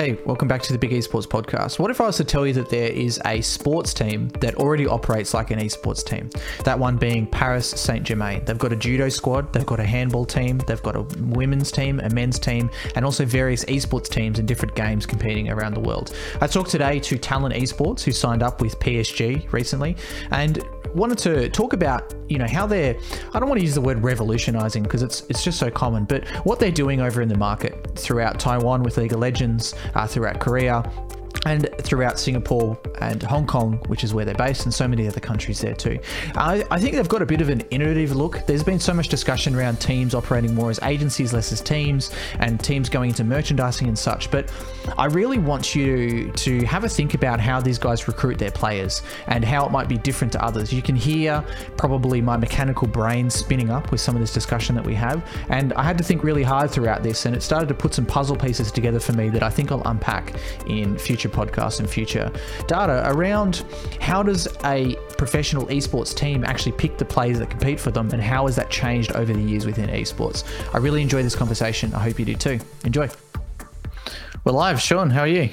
Hey, welcome back to the Big Esports Podcast. What if I was to tell you that there is a sports team that already operates like an esports team? That one being Paris Saint Germain. They've got a judo squad, they've got a handball team, they've got a women's team, a men's team, and also various esports teams in different games competing around the world. I talked today to Talon Esports, who signed up with PSG recently, and wanted to talk about you know how they're I don't want to use the word revolutionizing because it's it's just so common, but what they're doing over in the market throughout Taiwan with League of Legends, uh, throughout Korea, and throughout Singapore and Hong Kong, which is where they're based, and so many other countries there too. I, I, think they've got a bit of an innovative look. There's been so much discussion around teams operating more as agencies, less as teams, and teams going into merchandising and such. But I really want you to have a think about how these guys recruit their players and how it might be different to others. You can hear probably my mechanical brain spinning up with some of this discussion that we have, and I had to think really hard throughout this, and it started to put some puzzle pieces together for me that I think I'll unpack in future podcasts and future data around how does a professional esports team actually pick the players that compete for them and how has that changed over the years within esports. I really enjoy this conversation. I hope you do too. Enjoy. We're live. Sean, how are you?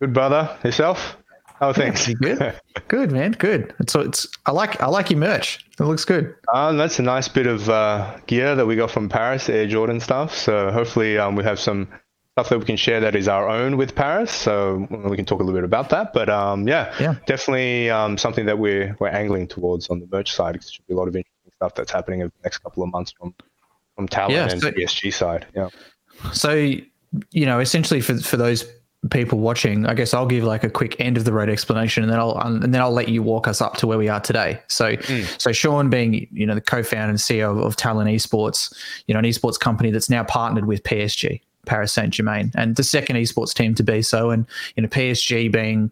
Good, brother. Yourself? How are things? good. good, man. Good. It's it's. I like I like your merch. It looks good. Um, that's a nice bit of uh, gear that we got from Paris, Air Jordan stuff. So hopefully, um, we have some stuff that we can share that is our own with Paris. So we can talk a little bit about that. But um, yeah, yeah, definitely um, something that we're we're angling towards on the merch side. There should be a lot of interesting stuff that's happening in the next couple of months from from Talon yeah, and so, PSG side. Yeah. So you know, essentially for for those people watching, I guess I'll give like a quick end of the road explanation, and then I'll and then I'll let you walk us up to where we are today. So, mm. so Sean, being you know the co-founder and CEO of, of Talon Esports, you know an esports company that's now partnered with PSG. Paris Saint Germain, and the second esports team to be so. And you know, PSG being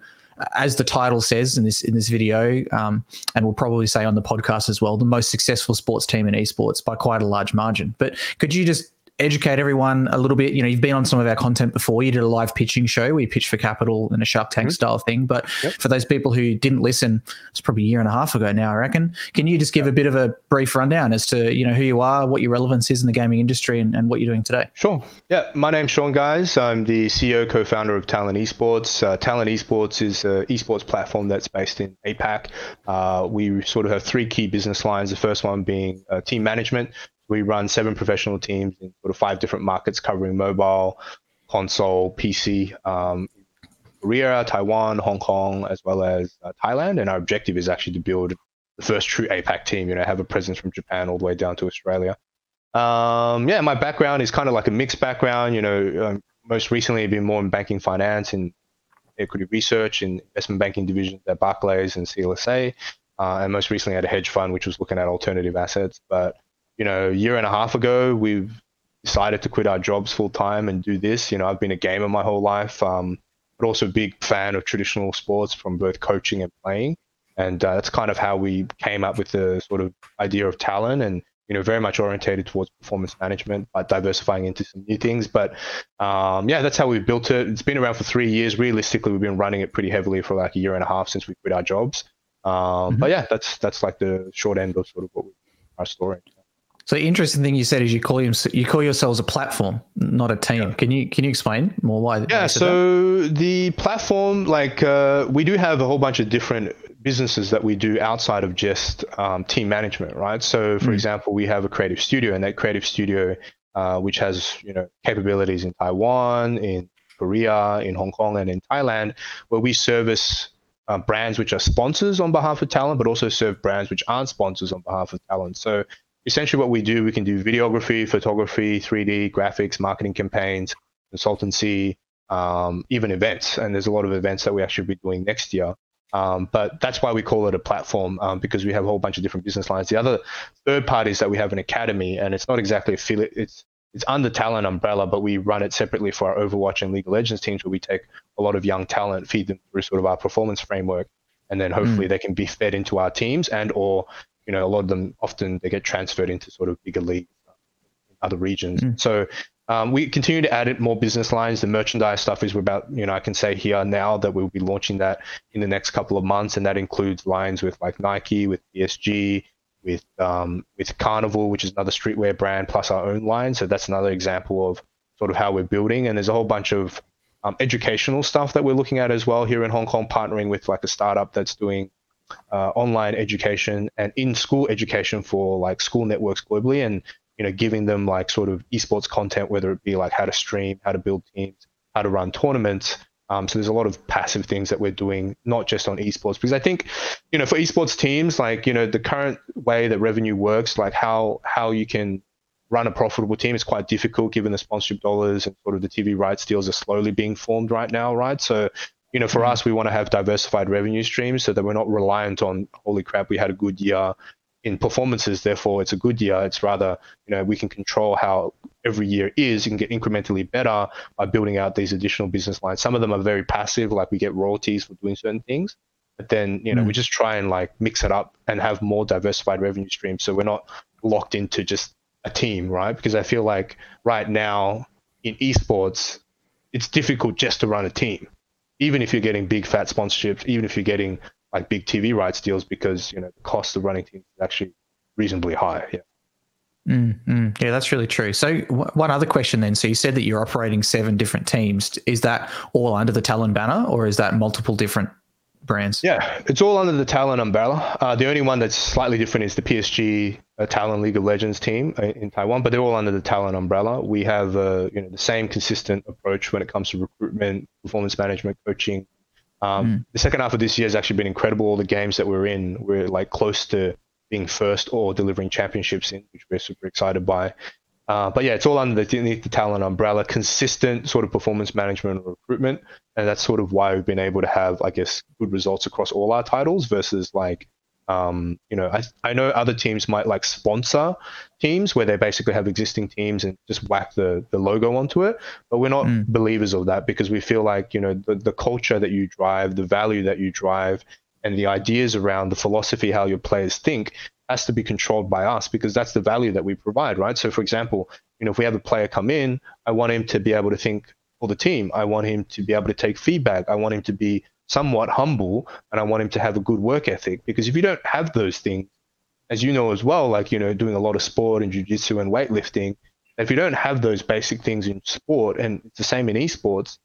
as the title says in this in this video, um, and we'll probably say on the podcast as well, the most successful sports team in esports by quite a large margin. But could you just educate everyone a little bit. You know, you've been on some of our content before. You did a live pitching show where you pitched for capital in a Shark Tank mm-hmm. style thing. But yep. for those people who didn't listen, it's probably a year and a half ago now, I reckon. Can you just give yep. a bit of a brief rundown as to, you know, who you are, what your relevance is in the gaming industry and, and what you're doing today? Sure. Yeah. My name's Sean Guys. I'm the CEO, co-founder of Talon Esports. Uh, Talon Esports is an esports platform that's based in APAC. Uh, we sort of have three key business lines. The first one being uh, team management we run seven professional teams in sort of five different markets covering mobile, console, PC, um, Korea, Taiwan, Hong Kong, as well as uh, Thailand. And our objective is actually to build the first true APAC team, you know, have a presence from Japan all the way down to Australia. Um, yeah, my background is kind of like a mixed background. You know, um, most recently I've been more in banking finance and equity research and investment banking divisions at Barclays and CLSA. Uh, and most recently at a hedge fund, which was looking at alternative assets. But you know, a year and a half ago, we've decided to quit our jobs full time and do this. You know, I've been a gamer my whole life, um, but also a big fan of traditional sports from both coaching and playing. And uh, that's kind of how we came up with the sort of idea of Talon and, you know, very much orientated towards performance management, but diversifying into some new things. But um, yeah, that's how we built it. It's been around for three years. Realistically, we've been running it pretty heavily for like a year and a half since we quit our jobs. Um, mm-hmm. But yeah, that's that's like the short end of sort of what we, our story. So the interesting thing you said is you call you, you call yourselves a platform, not a team. Yeah. Can you can you explain more why? Yeah. So that? the platform, like uh, we do have a whole bunch of different businesses that we do outside of just um, team management, right? So for mm. example, we have a creative studio, and that creative studio, uh, which has you know capabilities in Taiwan, in Korea, in Hong Kong, and in Thailand, where we service uh, brands which are sponsors on behalf of Talon, but also serve brands which aren't sponsors on behalf of Talon. So essentially what we do, we can do videography, photography, 3D, graphics, marketing campaigns, consultancy, um, even events. And there's a lot of events that we actually be doing next year. Um, but that's why we call it a platform um, because we have a whole bunch of different business lines. The other third part is that we have an academy, and it's not exactly affiliate. It's it's under Talon umbrella, but we run it separately for our Overwatch and League of Legends teams, where we take a lot of young talent, feed them through sort of our performance framework, and then hopefully mm. they can be fed into our teams and or you know, a lot of them often they get transferred into sort of bigger leagues in other regions. Mm. So um, we continue to add it more business lines. The merchandise stuff is about, you know, I can say here now that we'll be launching that in the next couple of months, and that includes lines with like Nike, with PSG, with um, with Carnival, which is another streetwear brand, plus our own line. So that's another example of sort of how we're building. And there's a whole bunch of um, educational stuff that we're looking at as well here in Hong Kong, partnering with like a startup that's doing uh, online education and in-school education for like school networks globally, and you know, giving them like sort of esports content, whether it be like how to stream, how to build teams, how to run tournaments. Um, so there's a lot of passive things that we're doing, not just on esports, because I think, you know, for esports teams, like you know, the current way that revenue works, like how how you can run a profitable team is quite difficult given the sponsorship dollars and sort of the TV rights deals are slowly being formed right now, right? So, you know, for mm-hmm. us, we want to have diversified revenue streams so that we're not reliant on, holy crap, we had a good year in performances, therefore it's a good year. It's rather, you know, we can control how every year is. You can get incrementally better by building out these additional business lines. Some of them are very passive, like we get royalties for doing certain things. But then, you know, mm. we just try and like mix it up and have more diversified revenue streams. So we're not locked into just a team, right? Because I feel like right now in esports, it's difficult just to run a team, even if you're getting big fat sponsorships, even if you're getting like big TV rights deals, because you know the cost of running teams is actually reasonably high. Yeah. Mm, yeah, that's really true. So, w- one other question then. So, you said that you're operating seven different teams. Is that all under the Talon banner, or is that multiple different brands? Yeah, it's all under the Talon umbrella. Uh, the only one that's slightly different is the PSG uh, Talon League of Legends team uh, in Taiwan, but they're all under the Talon umbrella. We have uh, you know the same consistent approach when it comes to recruitment, performance management, coaching. Um, mm. The second half of this year has actually been incredible. All the games that we're in, we're like close to being first or delivering championships in, which we're super excited by. Uh, but yeah, it's all under the, the Talon umbrella, consistent sort of performance management and recruitment. And that's sort of why we've been able to have, I guess, good results across all our titles versus like, um, you know, I, I know other teams might like sponsor teams where they basically have existing teams and just whack the, the logo onto it. But we're not mm. believers of that because we feel like, you know, the, the culture that you drive, the value that you drive, and the ideas around the philosophy, how your players think, has to be controlled by us because that's the value that we provide, right? So, for example, you know, if we have a player come in, I want him to be able to think for the team. I want him to be able to take feedback. I want him to be somewhat humble, and I want him to have a good work ethic. Because if you don't have those things, as you know as well, like you know, doing a lot of sport and jujitsu and weightlifting, if you don't have those basic things in sport, and it's the same in esports,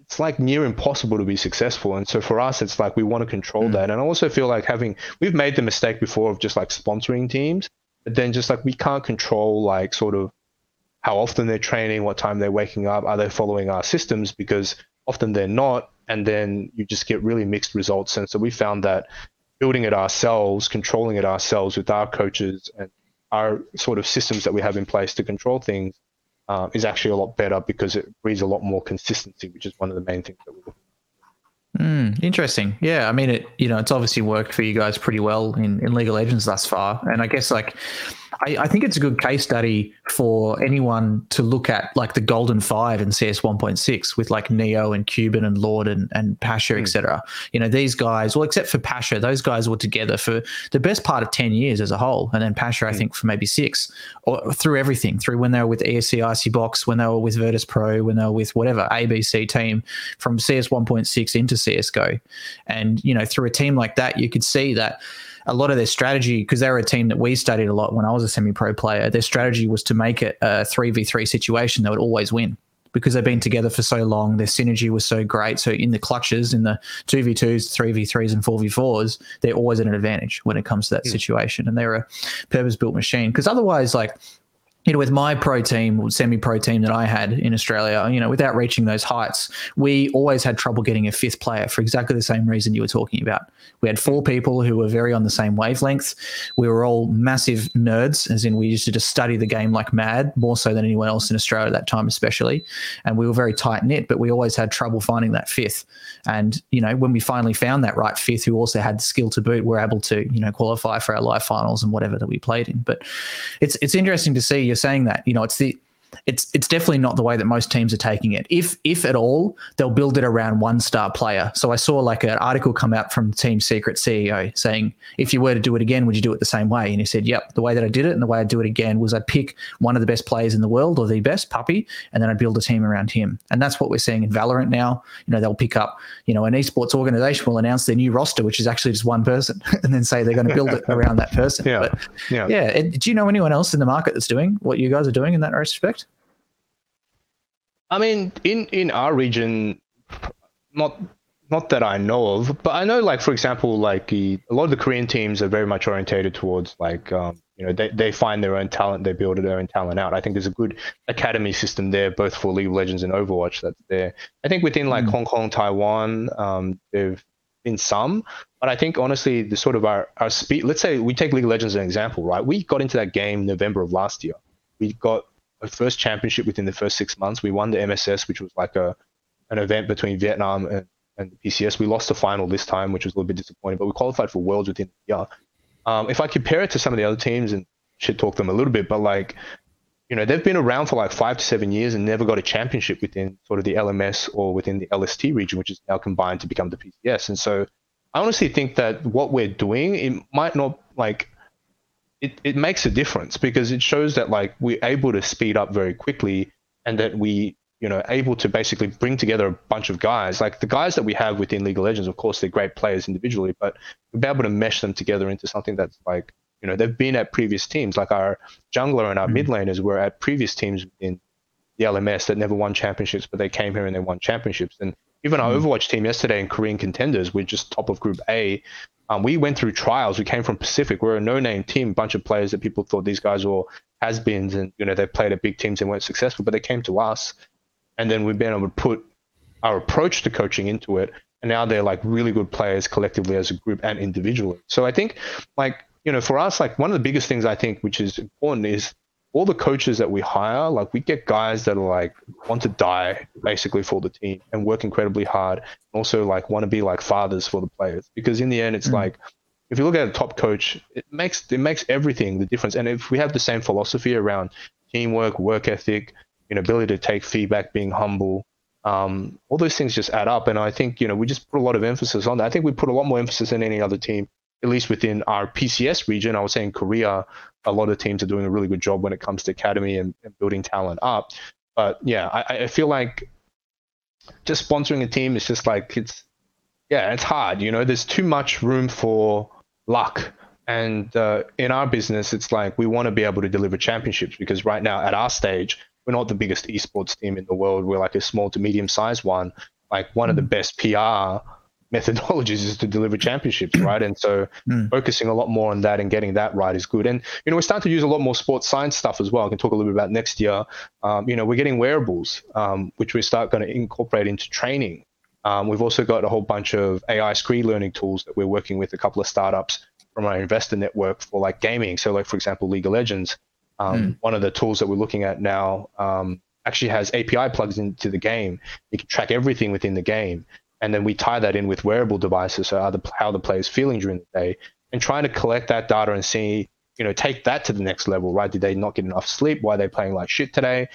it's like near impossible to be successful. And so for us, it's like we want to control mm. that. And I also feel like having we've made the mistake before of just like sponsoring teams, but then just like we can't control like sort of how often they're training, what time they're waking up, are they following our systems? Because often they're not, and then you just get really mixed results. And so we found that building it ourselves, controlling it ourselves with our coaches and our sort of systems that we have in place to control things uh, is actually a lot better because it breeds a lot more consistency, which is one of the main things that looking. Mm, interesting. Yeah, I mean, it. You know, it's obviously worked for you guys pretty well in in League of Legends thus far, and I guess like I, I, think it's a good case study for anyone to look at, like the Golden Five in CS 1.6 with like Neo and kuben and Loord and, and Pasha, mm. etc. You know, these guys, well, except for Pasha, those guys were together for the best part of 10 years as a whole. And then Pasha, mm. I hmm. think, for maybe six or through everything, through when they were with ESC IC Box, when they were with Virtus Pro, when they were with whatever ABC team from CS 1.6 into CSGO. And, you know, through a team like that, you could see that a lot of their strategy, because they were a team that we studied a lot when I was a semi pro player, their strategy was to make it a 3v3 situation that would always win because they've been together for so long. Their synergy was so great. So in the clutches, in the 2v2s, 3v3s, and 4v4s, they're always at an advantage when it comes to that mm. situation. And they're a purpose built machine. Because otherwise, like, you know, with my pro team, semi pro team that I had in Australia, you know, without reaching those heights, we always had trouble getting a fifth player for exactly the same reason you were talking about. We had four people who were very on the same wavelength. We were all massive nerds, as in we used to just study the game like mad, more so than anyone else in Australia at that time, especially. And we were very tight knit, but we always had trouble finding that fifth. And, you know, when we finally found that right fifth who also had the skill to boot, we're able to, you know, qualify for our live finals and whatever that we played in. But it's it's interesting to see you're saying that, you know, it's the it's it's definitely not the way that most teams are taking it. If if at all, they'll build it around one star player. So I saw like an article come out from Team Secret CEO saying, if you were to do it again, would you do it the same way? And he said, yep, the way that I did it and the way I'd do it again was I'd pick one of the best players in the world or the best puppy, and then I'd build a team around him. And that's what we're seeing in Valorant now. You know, they'll pick up, you know, an esports organization will announce their new roster, which is actually just one person, and then say they're going to build it around that person. Yeah. But yeah. Yeah. Do you know anyone else in the market that's doing what you guys are doing in that respect? I mean, in in our region, not not that I know of, but I know, like for example, like the, a lot of the Korean teams are very much orientated towards like um, you know they, they find their own talent, they build their own talent out. I think there's a good academy system there, both for League of Legends and Overwatch. That's there. I think within like mm. Hong Kong, Taiwan, um, there've been some, but I think honestly, the sort of our our speed. Let's say we take League of Legends as an example, right? We got into that game November of last year. We got first championship within the first six months. We won the MSS, which was like a an event between Vietnam and and the PCS. We lost the final this time, which was a little bit disappointing, but we qualified for Worlds within the year. Um, if I compare it to some of the other teams and should talk them a little bit, but like, you know, they've been around for like five to seven years and never got a championship within sort of the LMS or within the LST region, which is now combined to become the PCS. And so I honestly think that what we're doing, it might not like, it, it makes a difference because it shows that like we're able to speed up very quickly and that we you know, able to basically bring together a bunch of guys. Like the guys that we have within League of Legends, of course, they're great players individually, but we are able to mesh them together into something that's like, you know, they've been at previous teams. Like our jungler and our mm-hmm. mid laners were at previous teams in the LMS that never won championships, but they came here and they won championships. And even our mm-hmm. Overwatch team yesterday in Korean contenders, we're just top of Group A. Um, we went through trials. We came from Pacific. We're a no-name team, bunch of players that people thought these guys were has-beens, and you know they played at big teams and weren't successful, but they came to us and then we've been able to put our approach to coaching into it and now they're like really good players collectively as a group and individually so i think like you know for us like one of the biggest things i think which is important is all the coaches that we hire like we get guys that are like want to die basically for the team and work incredibly hard and also like want to be like fathers for the players because in the end it's mm. like if you look at a top coach it makes it makes everything the difference and if we have the same philosophy around teamwork work ethic you know, ability to take feedback, being humble, um, all those things just add up. And I think, you know, we just put a lot of emphasis on that. I think we put a lot more emphasis than any other team, at least within our PCS region. I would say in Korea, a lot of teams are doing a really good job when it comes to academy and, and building talent up. But yeah, I, I feel like just sponsoring a team is just like it's yeah, it's hard. You know, there's too much room for luck. And uh, in our business, it's like we want to be able to deliver championships because right now at our stage, we're not the biggest esports team in the world. We're like a small to medium sized one. Like one mm. of the hmm. best PR methodologies is to deliver championships, right? And so mm. focusing a lot more on that and getting that right is good. And you know, we're starting to use a lot more sports science stuff as well. I can talk a little bit about next year. Um, you know, we're getting wearables, um, which we start going to incorporate into training. Um, we've also got a whole bunch of AI screen learning tools that we're working with a couple of startups from our investor network for like gaming. So, like for example, League of Legends. Um, mm. One of the tools that we're looking at now um, actually has API plugs into the game. You can track everything within the game, and then we tie that in with wearable devices, so how the how the feeling during the day, and trying to collect that data and see, you know, take that to the next level. Right? Did they not get enough sleep? Why are they playing like shit today?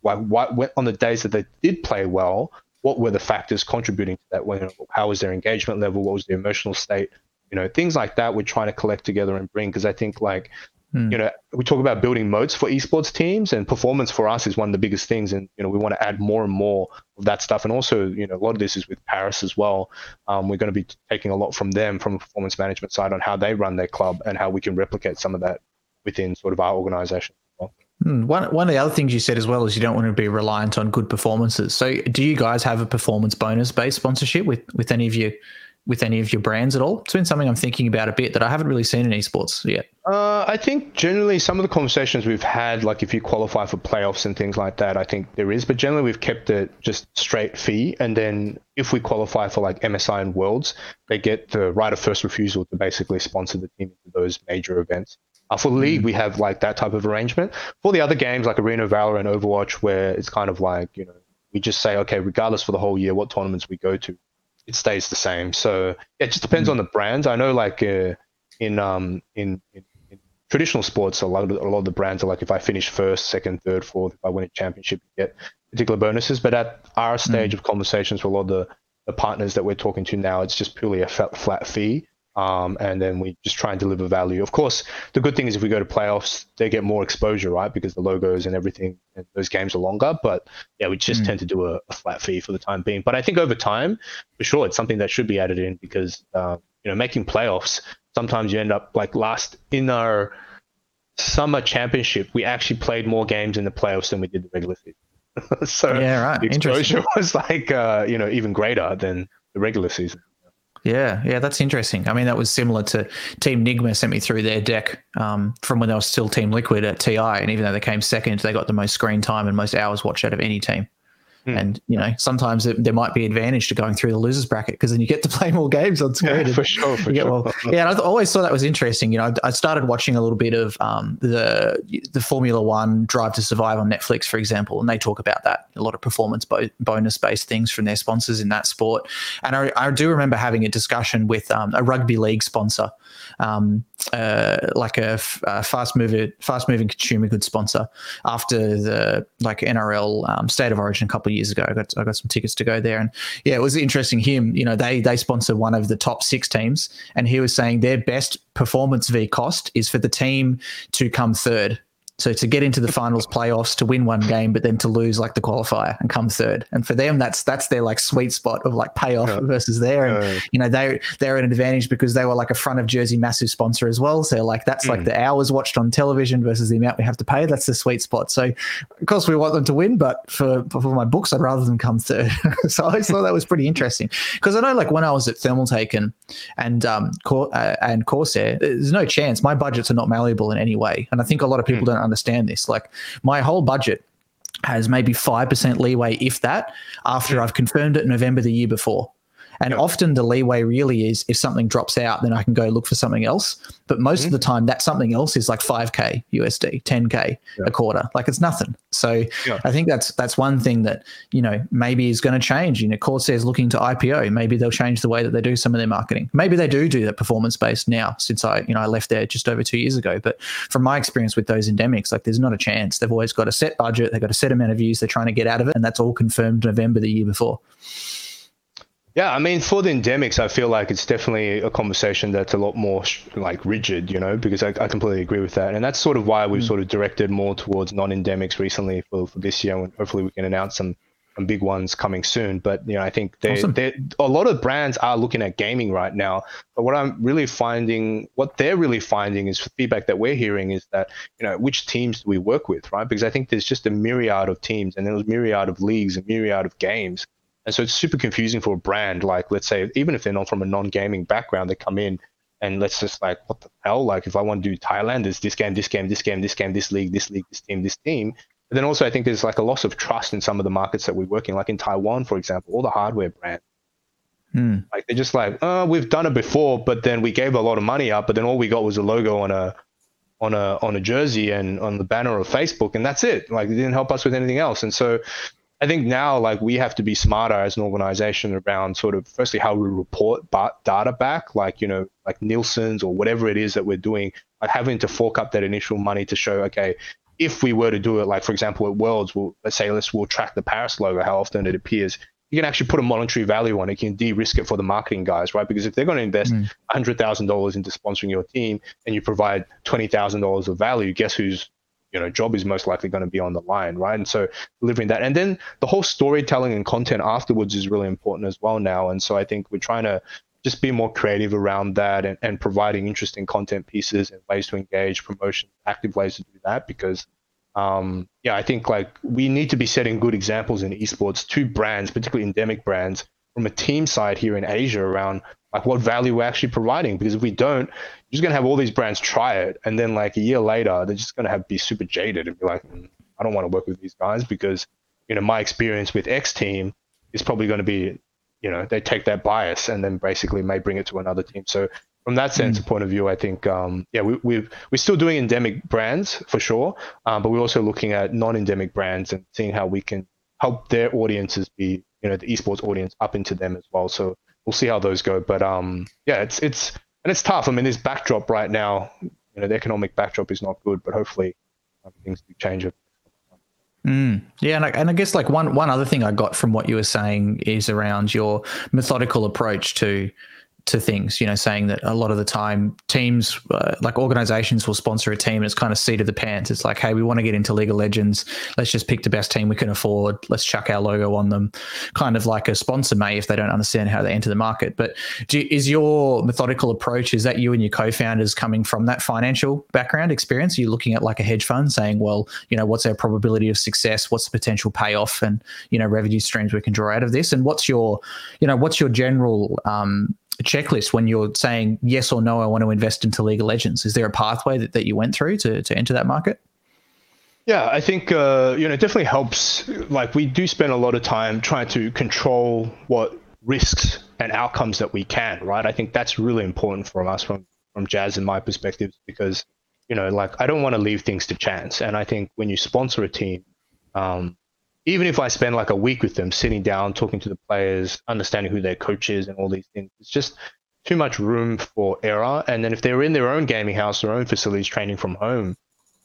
Why, why on the days that they did play well? What were the factors contributing to that? When, How was their engagement level? What was their emotional state? You know, things like that. We're trying to collect together and bring because I think like Mm. You know, we talk about building moats for esports teams, and performance for us is one of the biggest things. And you know, we want to add more and more of that stuff. And also, you know, a lot of this is with Paris as well. Um, we're going to be taking a lot from them from a performance management side on how they run their club and how we can replicate some of that within sort of our organization. Hmm. One one of the other things you said as well is you don't want to be reliant on good performances. So, do you guys have a performance bonus based sponsorship with with any of you with any of your brands at all? It's been something I'm thinking about a bit that I haven't really seen in esports yet. Uh, I think generally some of the conversations we've had, like if you qualify for playoffs and things like that, I think there is. But generally, we've kept it just straight fee. And then if we qualify for like MSI and Worlds, they get the right of first refusal to basically sponsor the team into those major events. Uh, for League, mm. we have like that type of arrangement. For the other games like Arena Valor and Overwatch, where it's kind of like, you know, we just say, okay, regardless for the whole year, what tournaments we go to, it stays the same. So it just depends mm. on the brands. I know like uh, in um in, in, in, traditional sports, a lot of a lot of the brands are like if I finish first, second, third, fourth, if I win a championship, you get particular bonuses. But at our stage mm. of conversations with a lot of the, the partners that we're talking to now, it's just purely a flat, flat fee. Um, and then we just try and deliver value. Of course, the good thing is if we go to playoffs, they get more exposure, right? Because the logos and everything, and those games are longer. But yeah, we just mm. tend to do a, a, flat fee for the time being. But I think over time, for sure, it's something that should be added in because uh, you know making playoffs sometimes you end up like last in our summer championship. We actually played more games in the playoffs than we did the regular season. so yeah, right. the exposure was like uh, you know even greater than the regular season. Yeah, yeah, that's interesting. I mean, that was similar to Team Nigma sent me through their deck um, from when they were still Team Liquid at TI, and even though they came second, they got the most screen time and most hours watched out of any team. Hmm. And you know, sometimes it, there might be advantage to going through the losers bracket because then you get to play more games on screen. Yeah, for sure, for sure. Well, yeah, I always thought that was interesting. You know, I started watching a little bit of um, the the Formula One Drive to Survive on Netflix, for example, and they talk about that a lot of performance bo- bonus based things from their sponsors in that sport. And I, I do remember having a discussion with um, a rugby league sponsor um, uh, like a, fast moving fast moving consumer goods sponsor after the like NRL um, State of Origin a couple of years ago. I got I got some tickets to go there, and yeah, it was interesting. Him, you know, they they sponsor one of the top six teams, and he was saying their best performance v cost is for the team to come third so to get into the finals playoffs, to win one game, but then to lose like the qualifier and come third, and for them that's that's their like sweet spot of like payoff yeah. versus there, and yeah. you know they they're an advantage because they were like a front of jersey massive sponsor as well. So like that's mm. like the hours watched on television versus the amount we have to pay. That's the sweet spot. So of course we want them to win, but for for my books, I'd rather them come third. so I thought that was pretty interesting because I know like when I was at Thermaltake and and um Cor- uh, and Corsair, there's no chance my budgets are not malleable in any way, and I think a lot of people mm. don't understand this. Like my whole budget has maybe 5% leeway, if that, after I've confirmed it in November the year before. And often the leeway really is if something drops out, then I can go look for something else. But most mm-hmm. of the time, that something else is like 5K USD, 10K a quarter. Like it's nothing. So I think that's that's one thing that, you know, maybe is going to change. You know, Corsair's looking to IPO. Maybe they'll change the way that they do some of their marketing. Maybe they do do that performance based now since I, you know, I left there just over two years ago. But from my experience with those endemics, like there's not a chance. They've always got a set budget. They've got a set amount of views they're trying to get out of it. And that's all confirmed November the year before. Yeah, I mean, for the endemics, I feel like it's definitely a conversation that's a lot more like rigid, you know, because I, I completely agree with that. And that's sort of why we've mm. sort of directed more towards non endemics recently for, for this year. And hopefully we can announce some, some big ones coming soon. But, you know, I think they, awesome. a lot of brands are looking at gaming right now. But what I'm really finding, what they're really finding is feedback that we're hearing is that, you know, which teams do we work with, right? Because I think there's just a myriad of teams and there's a myriad of leagues, a myriad of games and so it's super confusing for a brand. Like, let's say, even if they're not from a non gaming background, they come in and let's just like, what the hell? Like, if I want to do Thailand, there's this game, this game, this game, this game, this league, this league, this team, this team. But then also, I think there's like a loss of trust in some of the markets that we work in, like in Taiwan, for example, all the hardware brands. Hmm. Like they're just like, oh, we've done it before, but then we gave a lot of money up, but then all we got was a logo on a on a on a jersey and on the banner of Facebook, and that's it. Like it didn't help us with anything else. And so I think now, like, we have to be smarter as an organization around sort of, firstly, how we report data back, like, you know, like Nielsen's or whatever it is that we're doing, like having to fork up that initial money to show, okay, if we were to do it, like, for example, at Worlds, we'll, let's say, let's, we'll track the Paris logo, how often it appears. You can actually put a monetary value on it. You can de-risk it for the marketing guys, right? Because if they're going to invest mm. $100,000 into sponsoring your team and you provide $20,000 of value, guess who's you know job is most likely going to be on the line right? And so delivering that and then the whole storytelling and content afterwards is really important as well now. And so i think we're trying to just be more creative around that and, and providing interesting content pieces and ways to engage promotion active ways to do that because um, yeah i think like we need to be setting good examples in esports to brands particularly endemic brands from a team side here in asia around like what value we're actually providing. Because if we don't, you're just gonna have all these brands try it, and then like a year later, they're just gonna have be super jaded and be like, mm, I don't want to work with these guys because you know my experience with X team is probably going to be, you know, they take that bias and then basically may bring it to another team. So from that sense mm. point of view, I think um, yeah, we, we we're still doing endemic brands for sure, um, but we're also looking at non-endemic brands and seeing how we can help their audiences be, you know, the esports audience up into them as well. So we'll see how those go. But um, yeah, it's it's and it's tough. I mean, this backdrop right now, you know, the economic backdrop is not good, but hopefully things do change. It. Mm, yeah, and I, and I guess like one one other thing I got from what you were saying is around your methodical approach to to things, you know, saying that a lot of the time teams, uh, like organizations, will sponsor a team and it's kind of seat of the pants. It's like, hey, we want to get into League of Legends. Let's just pick the best team we can afford. Let's chuck our logo on them, kind of like a sponsor may if they don't understand how they enter the market. But do, is your methodical approach, is that you and your co founders coming from that financial background experience? Are you looking at like a hedge fund saying, well, you know, what's our probability of success? What's the potential payoff and, you know, revenue streams we can draw out of this? And what's your, you know, what's your general, um, checklist when you're saying yes or no, I want to invest into League of Legends? Is there a pathway that, that you went through to, to enter that market? Yeah, I think uh, you know it definitely helps. Like we do spend a lot of time trying to control what risks and outcomes that we can, right? I think that's really important for us from from Jazz and my perspective because you know like I don't want to leave things to chance, and I think when you sponsor a team, um, even if I spend like a week with them, sitting down, talking to the players, understanding who their coach is, and all these things, it's just too much room for error. And then if they're in their own gaming house, their own facilities, training from home,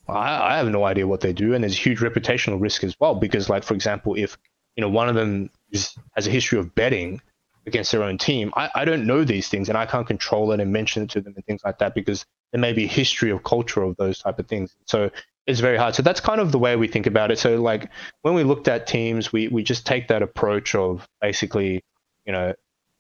I, I have no idea what they do, and there's huge reputational risk as well. Because, like for example, if you know one of them is, has a history of betting against their own team, I, I don't know these things, and I can't control it and mention it to them and things like that because there may be a history of culture of those type of things. So is very hard. So that's kind of the way we think about it. So like when we looked at teams, we we just take that approach of basically, you know,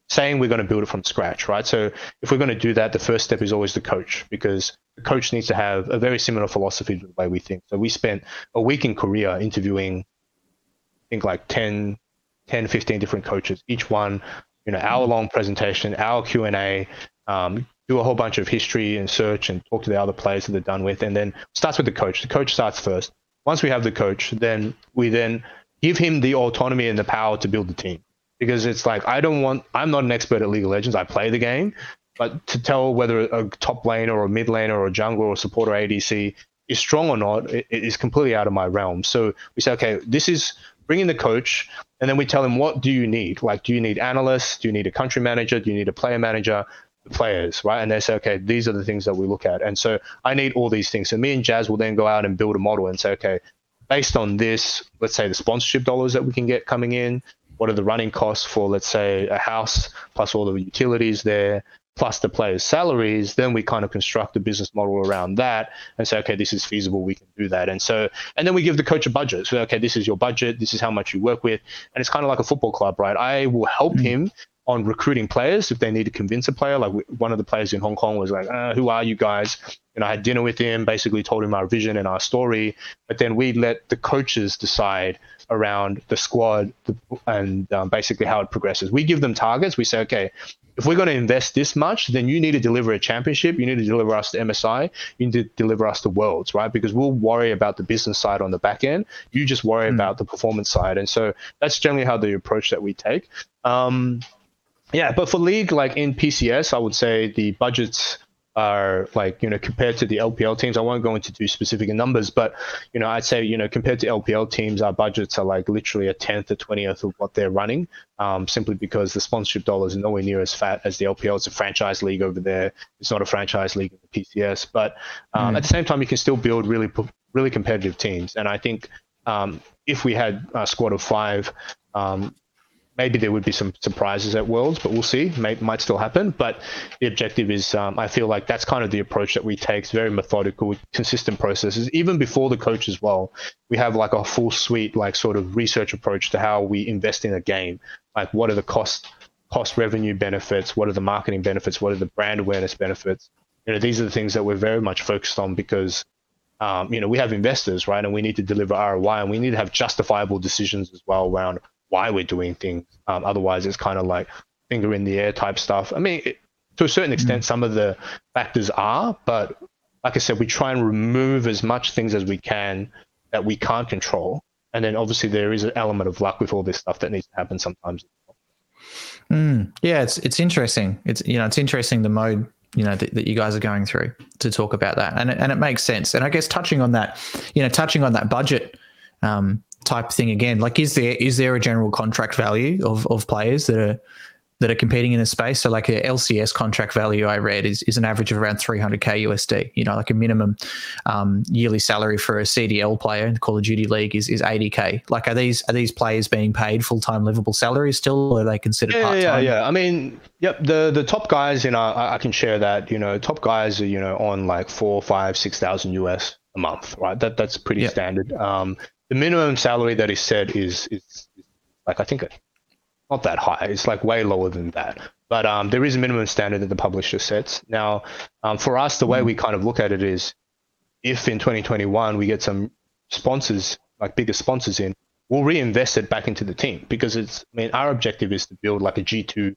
saying we're going to build it from scratch, right? So if we're going to do that, the first step is always the coach because the coach needs to have a very similar philosophy to the way we think. So we spent a week in Korea interviewing, I think like 10, 10 15 different coaches, each one, you know, hour long presentation, hour Q and A, um, do a whole bunch of history and search and talk to the other players that they're done with, and then starts with the coach. The coach starts first. Once we have the coach, then we then give him the autonomy and the power to build the team. Because it's like I don't want I'm not an expert at League of Legends. I play the game, but to tell whether a top laner or a mid laner or a jungler or a support or ADC is strong or not it, it is completely out of my realm. So we say, okay, this is bring in the coach, and then we tell him what do you need? Like, do you need analysts? Do you need a country manager? Do you need a player manager? Players, right? And they say, okay, these are the things that we look at. And so I need all these things. So me and Jazz will then go out and build a model and say, okay, based on this, let's say the sponsorship dollars that we can get coming in, what are the running costs for, let's say, a house, plus all the utilities there, plus the players' salaries, then we kind of construct a business model around that and say, okay, this is feasible, we can do that. And so, and then we give the coach a budget. So, okay, this is your budget, this is how much you work with. And it's kind of like a football club, right? I will help mm-hmm. him on recruiting players if they need to convince a player. Like one of the players in Hong Kong was like, uh, "Who are you guys?" And I had dinner with him, basically told him our vision and our story. But then we let the coaches decide around the squad and um, basically how it progresses. We give them targets. We say, okay, if we're going to invest this much, then you need to deliver a championship. You need to deliver us to MSI. You need to deliver us to Worlds, right? Because we'll worry about the business side on the back end. You just worry mm. about the performance side. And so that's generally how the approach that we take. Um, yeah, but for league, like in PCS, I would say the budgets are like you know compared to the LPL teams. I won't go into too specific numbers, but you know I'd say you know compared to LPL teams, our budgets are like literally a tenth or twentieth of what they're running, um, simply because the sponsorship dollars are nowhere near as fat as the LPL. It's a franchise league over there. It's not a franchise league in the PCS, but um, mm. at the same time, you can still build really really competitive teams. And I think um, if we had a squad of five, um, maybe there would be some surprises at Worlds, but we'll see. May, might still happen. But the objective is, um, I feel like that's kind of the approach that we take. It's very methodical, consistent processes. Even before the coach as well, we have like a full suite, like sort of research approach to how we invest in a game. Like what are the cost, cost revenue benefits? What are the marketing benefits? What are the brand awareness benefits? You know, these are the things that we're very much focused on because um, you know, we have investors, right? And we need to deliver ROI and we need to have justifiable decisions as well around why we're doing things. Um, otherwise, it's kind of like finger in the air type stuff. I mean, it, to a certain extent, mm. some of the factors are, but like I said, we try and remove as much things as we can that we can't control. And then obviously there is an element of luck with all this stuff that needs to happen sometimes. Mm, yeah, it's it's interesting. It's you know it's interesting the mode you know that, that you guys are going through to talk about that, and and it makes sense. And I guess touching on that, you know, touching on that budget um, type thing again. Like, is there is there a general contract value of, of players that are that are competing in the space. So like a LCS contract value I read is, is an average of around 300k USD. You know, like a minimum um, yearly salary for a CDL player in the Call of Duty League is, is 80k. Like, are these are these players being paid full time livable salaries still, or are they considered yeah, part time? Yeah, yeah. I mean, yep. The the top guys, you know, I, I, can share that. You know, top guys are you know on like four, five, six thousand US a month, right? That that's pretty yep. standard. Um, the minimum salary that is said is is, is like I think not that high. It's like way lower than that. But um, there is a minimum standard that the publisher sets. Now, um, for us, the way we kind of look at it is, if in 2021 we get some sponsors, like bigger sponsors in, we'll reinvest it back into the team because it's. I mean, our objective is to build like a G2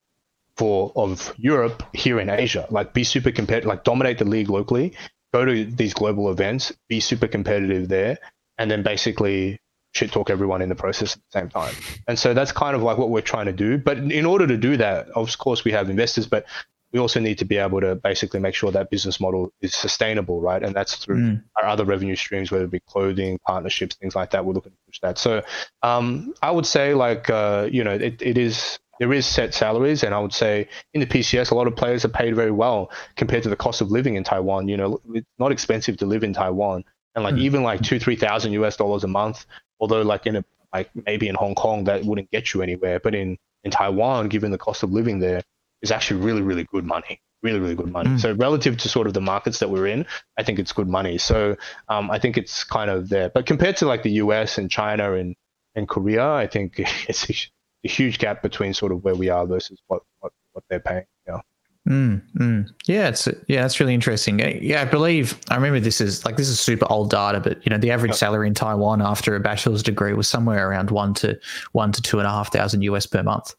for of Europe here in Asia. Like, be super competitive, like dominate the league locally, go to these global events, be super competitive there, and then basically shit talk everyone in the process at the same time. And so that's kind of like what we're trying to do. But in order to do that, of course, we have investors, but we also need to be able to basically make sure that business model is sustainable, right? And that's through mm. our other revenue streams, whether it be clothing, partnerships, things like that. We're looking to push that. So um, I would say, like, uh, you know, it, it is there is set salaries, and I would say in the PCS, a lot of players are paid very well compared to the cost of living in Taiwan. You know, it's not expensive to live in Taiwan, and like mm. even like two, three thousand US dollars a month Although, like in a like maybe in Hong Kong that wouldn't get you anywhere, but in in Taiwan, given the cost of living there, is actually really really good money. Really, really good money. Mm. So relative to sort of the markets that we're in, I think it's good money. So um, I think it's kind of there. But compared to like the US and China and, and Korea, I think it's a, a huge gap between sort of where we are versus what, what, what they're paying. Yeah. Mm, mm. Yeah, it's yeah, that's really interesting. Yeah, I believe I remember this is like this is super old data, but you know the average salary in Taiwan after a bachelor's degree was somewhere around one to one to two and a half thousand US per month.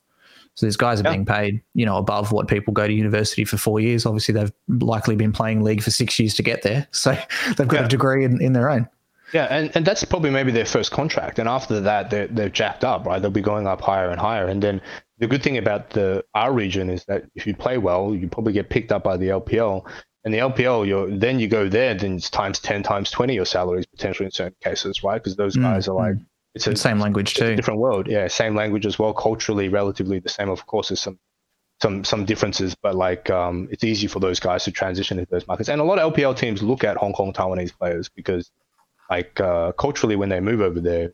So these guys are being paid, you know, above what people go to university for four years. Obviously, they've likely been playing league for six years to get there, so they've got yeah. a degree in, in their own. Yeah, and, and that's probably maybe their first contract, and after that they're they're jacked up, right? They'll be going up higher and higher, and then the good thing about the our region is that if you play well, you probably get picked up by the LPL. And the LPL, you're then you go there, then it's times ten, times twenty your salaries potentially in certain cases, right? Because those mm, guys are like mm. it's a same language too, different world. Yeah, same language as well. Culturally, relatively the same. Of course, there's some some some differences, but like um, it's easy for those guys to transition into those markets. And a lot of LPL teams look at Hong Kong Taiwanese players because like uh, culturally, when they move over there,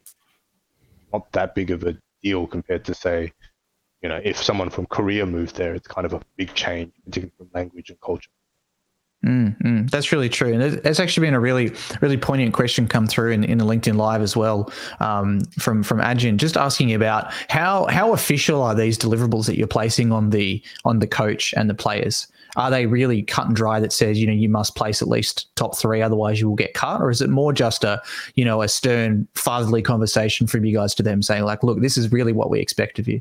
not that big of a deal compared to say you know, if someone from Korea moved there, it's kind of a big change, particularly from language and culture. Mm, mm, that's really true, and it's actually been a really, really poignant question come through in, in the LinkedIn Live as well um, from from Ajin, just asking about how how official are these deliverables that you're placing on the on the coach and the players? Are they really cut and dry that says you know you must place at least top three, otherwise you will get cut, or is it more just a you know a stern fatherly conversation from you guys to them saying like, look, this is really what we expect of you?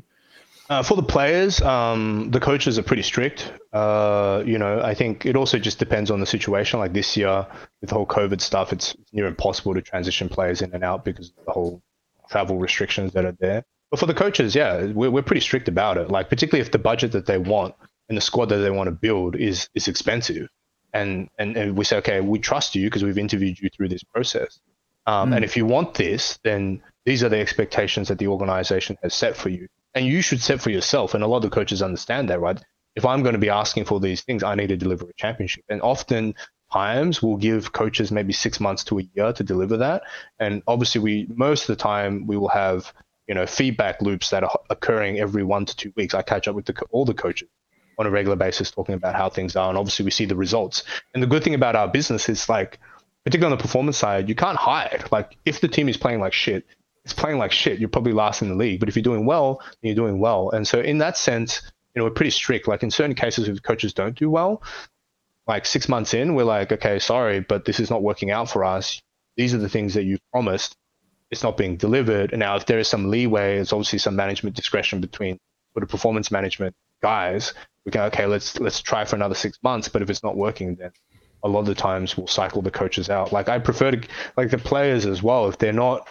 Uh, for the players, um, the coaches are pretty strict. Uh, you know, I think it also just depends on the situation. Like this year, with the whole COVID stuff, it's near impossible to transition players in and out because of the whole travel restrictions that are there. But for the coaches, yeah, we're, we're pretty strict about it. Like particularly if the budget that they want and the squad that they want to build is is expensive, and and, and we say, okay, we trust you because we've interviewed you through this process. Um, mm. And if you want this, then these are the expectations that the organization has set for you and you should set for yourself. And a lot of coaches understand that, right? If I'm going to be asking for these things, I need to deliver a championship. And often times we'll give coaches maybe six months to a year to deliver that. And obviously, we most of the time we will have you know feedback loops that are occurring every one to two weeks. I catch up with the, all the coaches on a regular basis talking about how things are, and obviously we see the results. And the good thing about our business is like, particularly on the performance side, you can't hide. Like if the team is playing like shit, it's playing like shit, you're probably last in the league. But if you're doing well, you're doing well. And so in that sense, you know, we're pretty strict. Like in certain cases, if coaches don't do well, like six months in, we're like, okay, sorry, but this is not working out for us. These are the things that you promised. It's not being delivered. And now, if there is some leeway, it's obviously some management discretion between sort of performance management guys. We can okay, let's let's try for another six months. But if it's not working, then a lot of the times we'll cycle the coaches out. Like I prefer to like the players as well. If they're not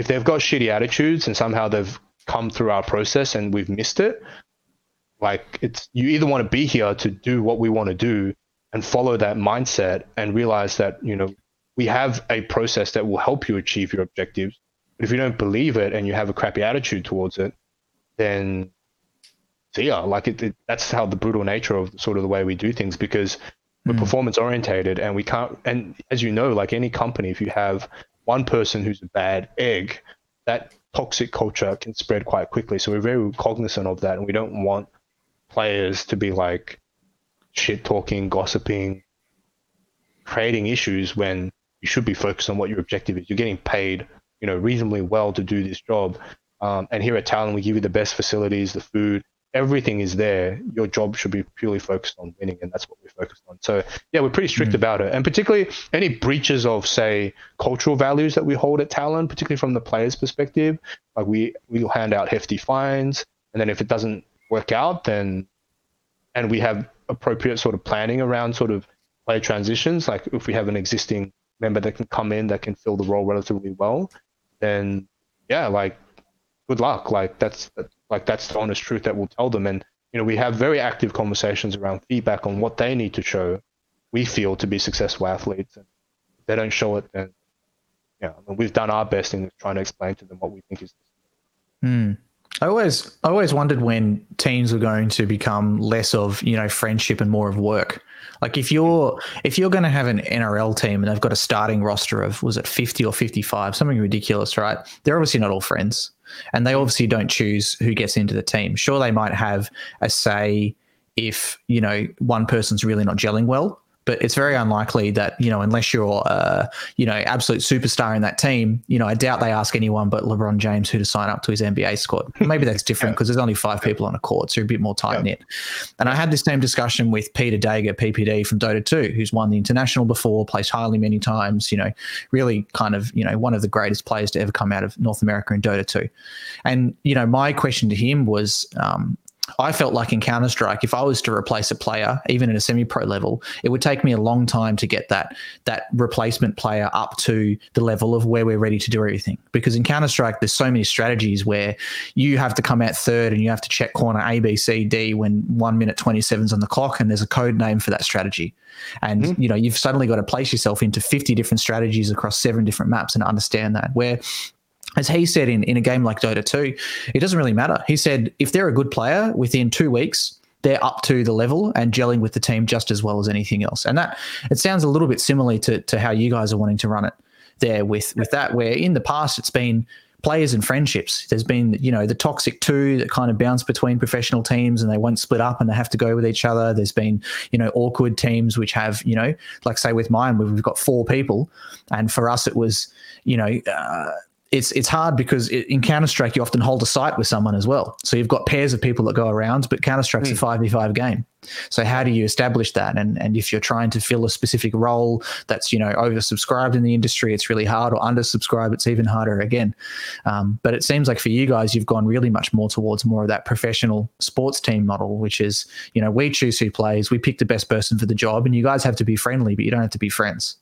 if they've got shitty attitudes and somehow they've come through our process and we've missed it, like it's you either want to be here to do what we want to do and follow that mindset and realize that you know we have a process that will help you achieve your objectives. But if you don't believe it and you have a crappy attitude towards it, then see ya. Like it, it, that's how the brutal nature of sort of the way we do things because we're Mm. performance orientated and we can't. And as you know, like any company, if you have one person who's a bad egg, that toxic culture can spread quite quickly. So we're very cognizant of that, and we don't want players to be like shit talking, gossiping, creating issues when you should be focused on what your objective is. You're getting paid, you know, reasonably well to do this job. Um, and here at Talon, we give you the best facilities, the food, everything is there. Your job should be purely focused on winning, and that's what we're focused on. So yeah, we're pretty strict Mm. about it, and particularly any breaches of say cultural values that we hold at Talon, particularly from the players' perspective, like we we'll hand out hefty fines, and then if it doesn't work out, then and we have appropriate sort of planning around sort of player transitions. Like if we have an existing member that can come in that can fill the role relatively well, then yeah, like good luck. Like that's like that's the honest truth that we'll tell them. And you know, we have very active conversations around feedback on what they need to show. We feel to be successful athletes, and they don't show it, then yeah, I mean, we've done our best in trying to explain to them what we think is. Hmm. I always, I always wondered when teams were going to become less of you know friendship and more of work. Like if you're if you're going to have an NRL team and they've got a starting roster of was it fifty or fifty five, something ridiculous, right? They're obviously not all friends, and they obviously don't choose who gets into the team. Sure, they might have a say if you know one person's really not gelling well, but it's very unlikely that you know unless you're uh, you know absolute superstar in that team you know i doubt they ask anyone but lebron james who to sign up to his nba squad. Maybe that's different because there's only five people on a court so you're a bit more tight knit and i had this same discussion with peter dager ppd from dota 2 who's won the international before placed highly many times you know really kind of you know one of the greatest players to ever come out of north america in dota 2 and you know my question to him was um, I felt like in Counter Strike, if I was to replace a player, even at a semi-pro level, it would take me a long time to get that that replacement player up to the level of where we're ready to do everything. Because in Counter Strike, there's so many strategies where you have to come out third and you have to check corner A, B, C, D when one minute twenty seven's on the clock, and there's a code name for that strategy. And mm-hmm. you know you've suddenly got to place yourself into 50 different strategies across seven different maps and understand that. Where as he said in, in a game like Dota 2, it doesn't really matter. He said if they're a good player within two weeks, they're up to the level and gelling with the team just as well as anything else. And that it sounds a little bit similarly to, to how you guys are wanting to run it there with, with that, where in the past it's been players and friendships. There's been, you know, the toxic two that kind of bounce between professional teams and they won't split up and they have to go with each other. There's been, you know, awkward teams which have, you know, like say with mine, we've got four people. And for us, it was, you know, uh, it's it's hard because in Counter Strike you often hold a site with someone as well. So you've got pairs of people that go around, but Counter Strike's mm. a five v five game. So how do you establish that? And and if you're trying to fill a specific role that's you know oversubscribed in the industry, it's really hard, or undersubscribed, it's even harder again. Um, but it seems like for you guys, you've gone really much more towards more of that professional sports team model, which is you know we choose who plays, we pick the best person for the job, and you guys have to be friendly, but you don't have to be friends.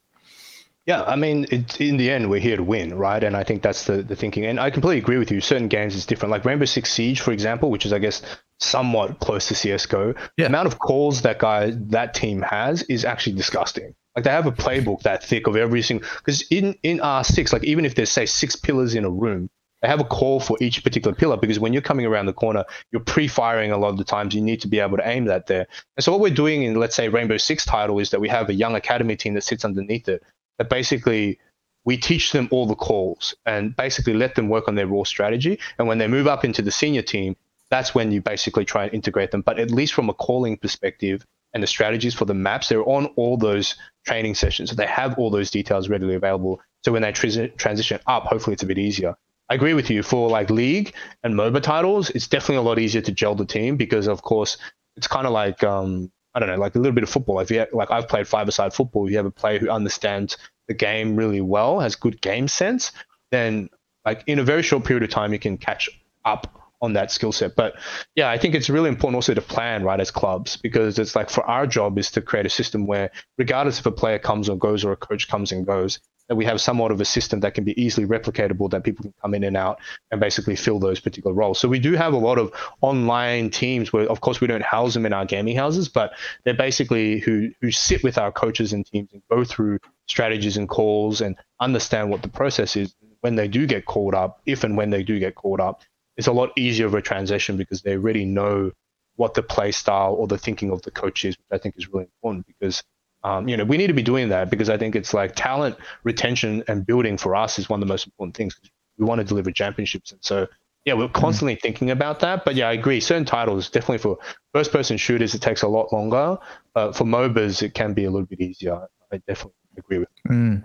Yeah, I mean, it, in the end, we're here to win, right? And I think that's the, the thinking. And I completely agree with you. Certain games is different. Like Rainbow Six Siege, for example, which is, I guess, somewhat close to CS:GO. Yeah. The amount of calls that guy that team has is actually disgusting. Like they have a playbook that thick of every single. Because in in R6, like even if there's say six pillars in a room, they have a call for each particular pillar because when you're coming around the corner, you're pre-firing a lot of the times. You need to be able to aim that there. And so what we're doing in, let's say, Rainbow Six title is that we have a young academy team that sits underneath it that basically we teach them all the calls and basically let them work on their raw strategy. And when they move up into the senior team, that's when you basically try and integrate them. But at least from a calling perspective and the strategies for the maps, they're on all those training sessions. So they have all those details readily available. So when they tr- transition up, hopefully it's a bit easier. I agree with you. For like league and MOBA titles, it's definitely a lot easier to gel the team because, of course, it's kind of like um, I don't know, like a little bit of football. If you like I've played five-a-side football, if you have a player who understands the game really well, has good game sense, then like in a very short period of time you can catch up on that skill set. But yeah, I think it's really important also to plan right as clubs because it's like for our job is to create a system where regardless if a player comes or goes or a coach comes and goes, that we have somewhat of a system that can be easily replicatable that people can come in and out and basically fill those particular roles. So we do have a lot of online teams where of course we don't house them in our gaming houses, but they're basically who who sit with our coaches and teams and go through strategies and calls and understand what the process is when they do get called up, if and when they do get called up. It's a lot easier of a transition because they already know what the play style or the thinking of the coach is, which I think is really important because um, you know we need to be doing that because I think it's like talent retention and building for us is one of the most important things. We want to deliver championships, and so yeah, we're constantly mm. thinking about that. But yeah, I agree. Certain titles definitely for first person shooters it takes a lot longer. but for MOBAs it can be a little bit easier. I definitely agree with. Mm.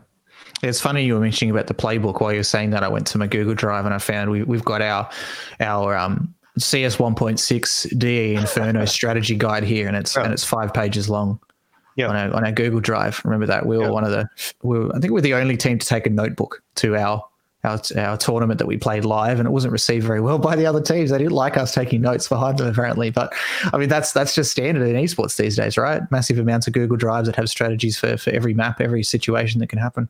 It's funny you were mentioning about the playbook. While you were saying that, I went to my Google Drive and I found we, we've got our our um, CS 1.6 DE Inferno strategy guide here, and it's yeah. and it's five pages long. Yeah. On our, on our Google Drive. Remember that we were yeah. one of the. We were, I think we're the only team to take a notebook to our our, our tournament that we played live, and it wasn't received very well by the other teams. They didn't like us taking notes behind them, apparently. But I mean, that's that's just standard in esports these days, right? Massive amounts of Google Drives that have strategies for for every map, every situation that can happen.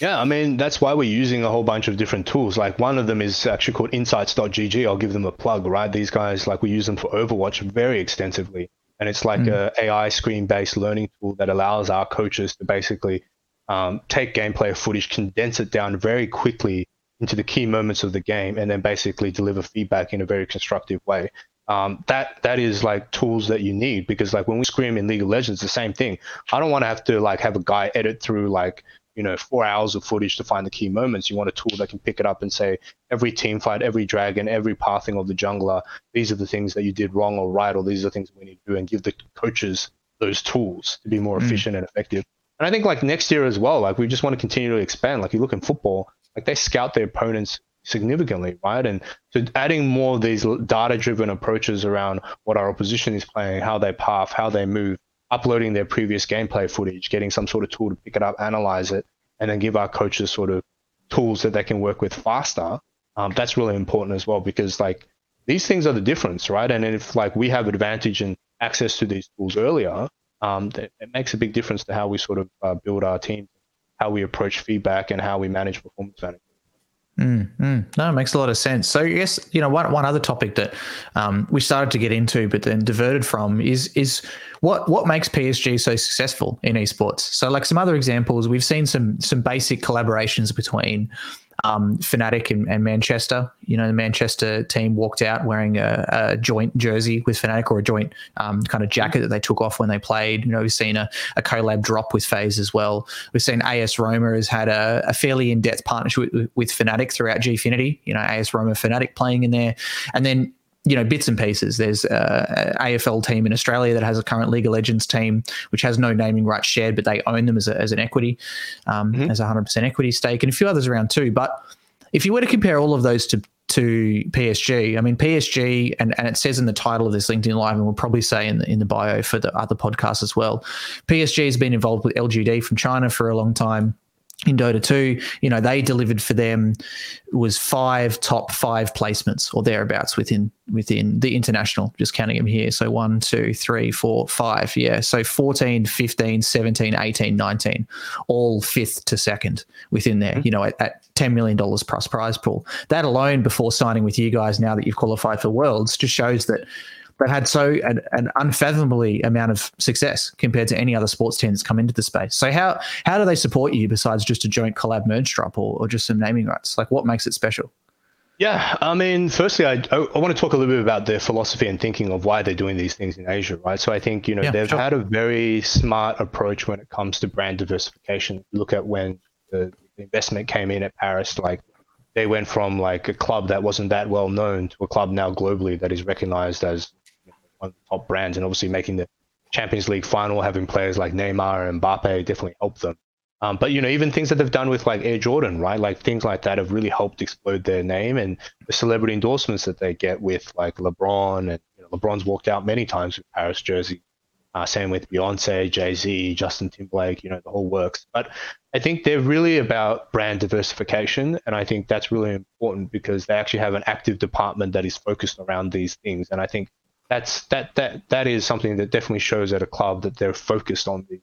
Yeah, I mean that's why we're using a whole bunch of different tools. Like one of them is actually called Insights.gg. I'll give them a plug, right? These guys, like we use them for Overwatch very extensively, and it's like mm. a AI screen-based learning tool that allows our coaches to basically um, take gameplay footage, condense it down very quickly into the key moments of the game, and then basically deliver feedback in a very constructive way. Um, that that is like tools that you need because like when we scrim in League of Legends, the same thing. I don't want to have to like have a guy edit through like you know four hours of footage to find the key moments. You want a tool that can pick it up and say every team fight, every dragon, every pathing of the jungler. These are the things that you did wrong or right, or these are the things we need to do, and give the coaches those tools to be more mm. efficient and effective. And I think like next year as well, like we just want to continue to expand. Like you look in football, like they scout their opponents significantly, right? And so adding more of these data-driven approaches around what our opposition is playing, how they path, how they move, uploading their previous gameplay footage, getting some sort of tool to pick it up, analyze it, and then give our coaches sort of tools that they can work with faster. Um, that's really important as well because like these things are the difference, right? And if like we have advantage and access to these tools earlier, um, that, it makes a big difference to how we sort of uh, build our team, how we approach feedback, and how we manage performance management. Mm, mm. No, it makes a lot of sense. So, yes, you know, one, one other topic that um, we started to get into, but then diverted from, is is what what makes PSG so successful in esports. So, like some other examples, we've seen some some basic collaborations between um, Fnatic and, and, Manchester. You know, the Manchester team walked out wearing a, a joint jersey with Fnatic or a joint um, kind of jacket that they took off when they played. You know, we've seen a, a collab drop with FaZe as well. We've seen AS Roma has had a, a fairly in depth partnership with, with Fnatic throughout Gfinity. You know, AS Roma Fnatic playing in there. And then you know bits and pieces. There's a AFL team in Australia that has a current League of Legends team, which has no naming rights shared, but they own them as, a, as an equity, um, mm-hmm. as a hundred percent equity stake, and a few others around too. But if you were to compare all of those to to PSG. I mean, PSG, and, and it says in the title of this LinkedIn Live, and we'll probably say in the, in the bio for the other podcast as well. PSG has been involved with LGD from China for a long time in Dota 2, you know, they delivered for them was five top five placements or thereabouts within within the international, just counting them here. So one, two, three, four, five. Yeah. So 14, 15, 17, 18, 19, all fifth to second within there, mm-hmm. you know, at, at $10 million plus prize pool. That alone before signing with you guys now that you've qualified for Worlds just shows that they've had so an, an, unfathomably amount of success compared to any other sports team that's come into the space. So how how do they support you besides just a joint collab merge drop or, or just some naming rights? Like what makes it special? Yeah, I mean, firstly, I, I want to talk a little bit about their philosophy and thinking of why they're doing these things in Asia, right? So I think you know yeah, they've sure. had a very smart approach when it comes to brand diversification. Look at when the, the investment came in at Paris, like they went from like a club that wasn't that well known to a club now globally that is recognized as one of the top brands, and obviously making the Champions League final, having players like Neymar and Mbappe definitely helped them. Um, but you know, even things that they've done with like Air Jordan, right? Like things like that have really helped explode their name and the celebrity endorsements that they get with like LeBron and you know, LeBron's walked out many times with Paris jersey. Uh, same with Beyonce, Jay Z, Justin Timberlake, you know, the whole works. But I think they're really about brand diversification, and I think that's really important because they actually have an active department that is focused around these things. And I think that's that that that is something that definitely shows at a club that they're focused on which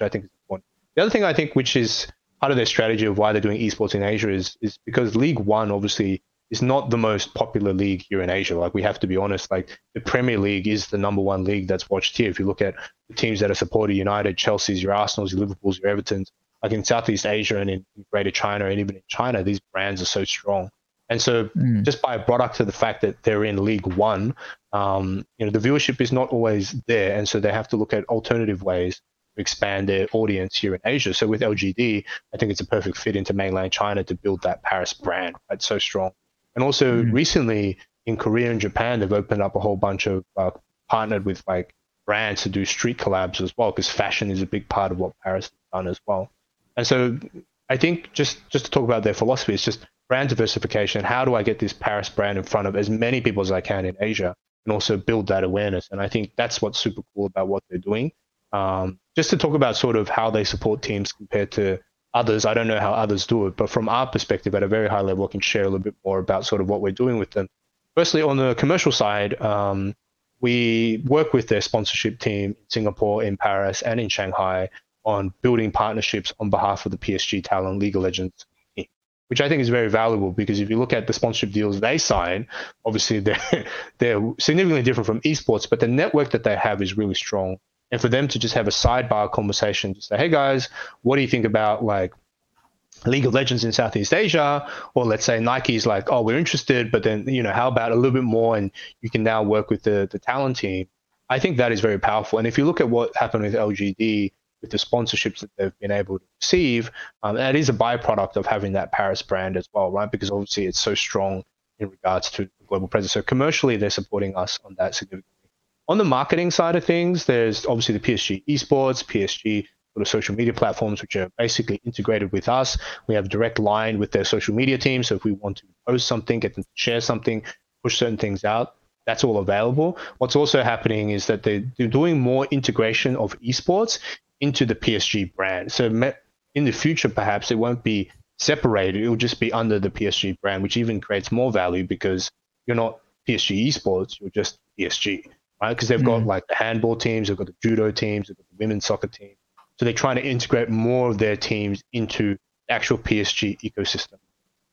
I think is important. The other thing I think, which is part of their strategy of why they're doing esports in Asia, is is because League One obviously is not the most popular league here in Asia. Like we have to be honest, like the Premier League is the number one league that's watched here. If you look at the teams that are supported, United, Chelsea's, your Arsenal's, your Liverpool's, your Everton's, like in Southeast Asia and in Greater China and even in China, these brands are so strong. And so, mm. just by a product of the fact that they're in League One, um, you know, the viewership is not always there, and so they have to look at alternative ways to expand their audience here in Asia. So with LGD, I think it's a perfect fit into mainland China to build that Paris brand. That's so strong. And also mm. recently in Korea and Japan, they've opened up a whole bunch of uh, partnered with like brands to do street collabs as well, because fashion is a big part of what Paris has done as well. And so I think just just to talk about their philosophy, it's just brand diversification. How do I get this Paris brand in front of as many people as I can in Asia, and also build that awareness? And I think that's what's super cool about what they're doing. Um, just to talk about sort of how they support teams compared to others. I don't know how others do it, but from our perspective, at a very high level, I can share a little bit more about sort of what we're doing with them. Firstly, on the commercial side, um, we work with their sponsorship team in Singapore, in Paris, and in Shanghai on building partnerships on behalf of the PSG Talon League of Legends which I think is very valuable because if you look at the sponsorship deals they sign, obviously they're they're significantly different from esports, but the network that they have is really strong. And for them to just have a sidebar conversation, to say, hey guys, what do you think about like League of Legends in Southeast Asia, or let's say Nike's like, oh, we're interested, but then you know, how about a little bit more, and you can now work with the the Talon team. I think that is very powerful. And if you look at what happened with LGD with the sponsorships that they've been able to receive, um, that is a byproduct of having that Paris brand as well, right? Because obviously it's so strong in regards to global presence. So commercially, they're supporting us on that significantly. On the marketing side of things, there's obviously the PSG esports, PSG sort of social media platforms, which are basically integrated with us. We have direct line with their social media team. So if we want to post something, get them to share something, push certain things out, that's all available. What's also happening is that they're doing more integration of esports into the PSG brand. So in the future, perhaps it won't be separated. It will just be under the PSG brand, which even creates more value because you're not PSG esports, you're just PSG, right? Because they've mm. got like the handball teams, they've got the judo teams, they've got the women's soccer team. So they're trying to integrate more of their teams into the actual PSG ecosystem.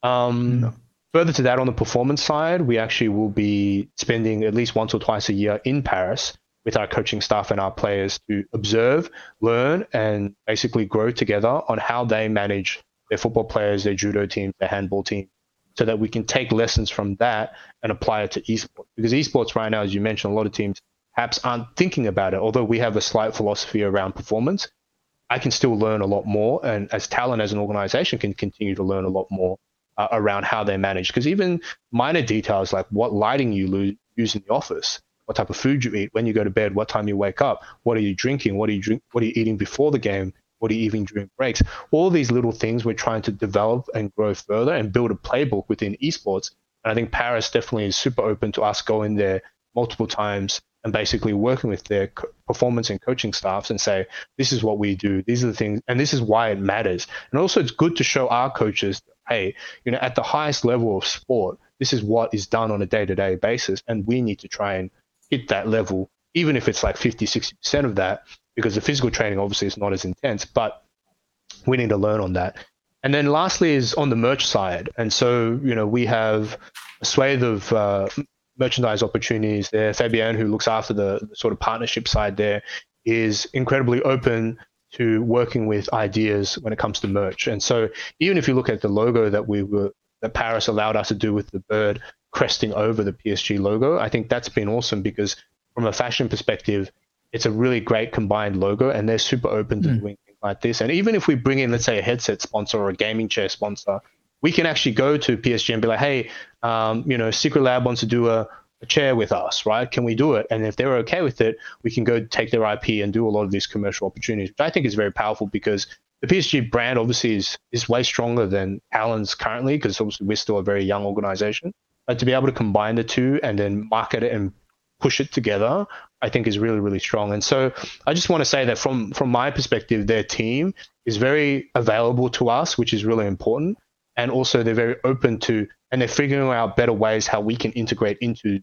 Um, no. Further to that, on the performance side, we actually will be spending at least once or twice a year in Paris with our coaching staff and our players to observe, learn, and basically grow together on how they manage their football players, their judo team, their handball team, so that we can take lessons from that and apply it to esports. Because esports right now, as you mentioned, a lot of teams perhaps aren't thinking about it. Although we have a slight philosophy around performance, I can still learn a lot more, and as Talon as an organization can continue to learn a lot more uh, around how they manage. Because even minor details like what lighting you use in the office what type of food you eat, when you go to bed, what time you wake up, what are you drinking, what are you drink, what are you eating before the game, what are you eating during breaks. All these little things we're trying to develop and grow further and build a playbook within esports. And I think Paris definitely is super open to us going there multiple times and basically working with their performance and coaching staffs and say, this is what we do, these are the things, and this is why it matters. And also, it's good to show our coaches, hey, you know, at the highest level of sport, this is what is done on a day to day basis, and we need to try and hit that level, even if it's like 50, 60% of that, because the physical training obviously is not as intense, but we need to learn on that. And then lastly is on the merch side. And so, you know, we have a swathe of uh, merchandise opportunities there. Fabienne, who looks after the, the, sort of partnership side there, is incredibly open to working with ideas when it comes to merch. And so even if you look at the logo that we were that Paris allowed us to do with the bird, cresting over the PSG logo. I think that's been awesome because from a fashion perspective, it's a really great combined logo and they're super open to mm. doing things like this. And even if we bring in, let's say, a headset sponsor or a gaming chair sponsor, we can actually go to PSG and be like, hey, um, you know, Secretlab wants to do a, a chair with us, right? Can we do it? And if they're okay with it, we can go take their IP and do a lot of these commercial opportunities, which I think is very powerful because the PSG brand obviously is is way stronger than Talon's currently because obviously we're still a very young organization. But to be able to combine the two and then market it and push it together, I think is really, really strong. And so I just want to say that from from my perspective, their team is very available to us, which is really important. And also they're very open to and they're figuring out better ways how we can integrate into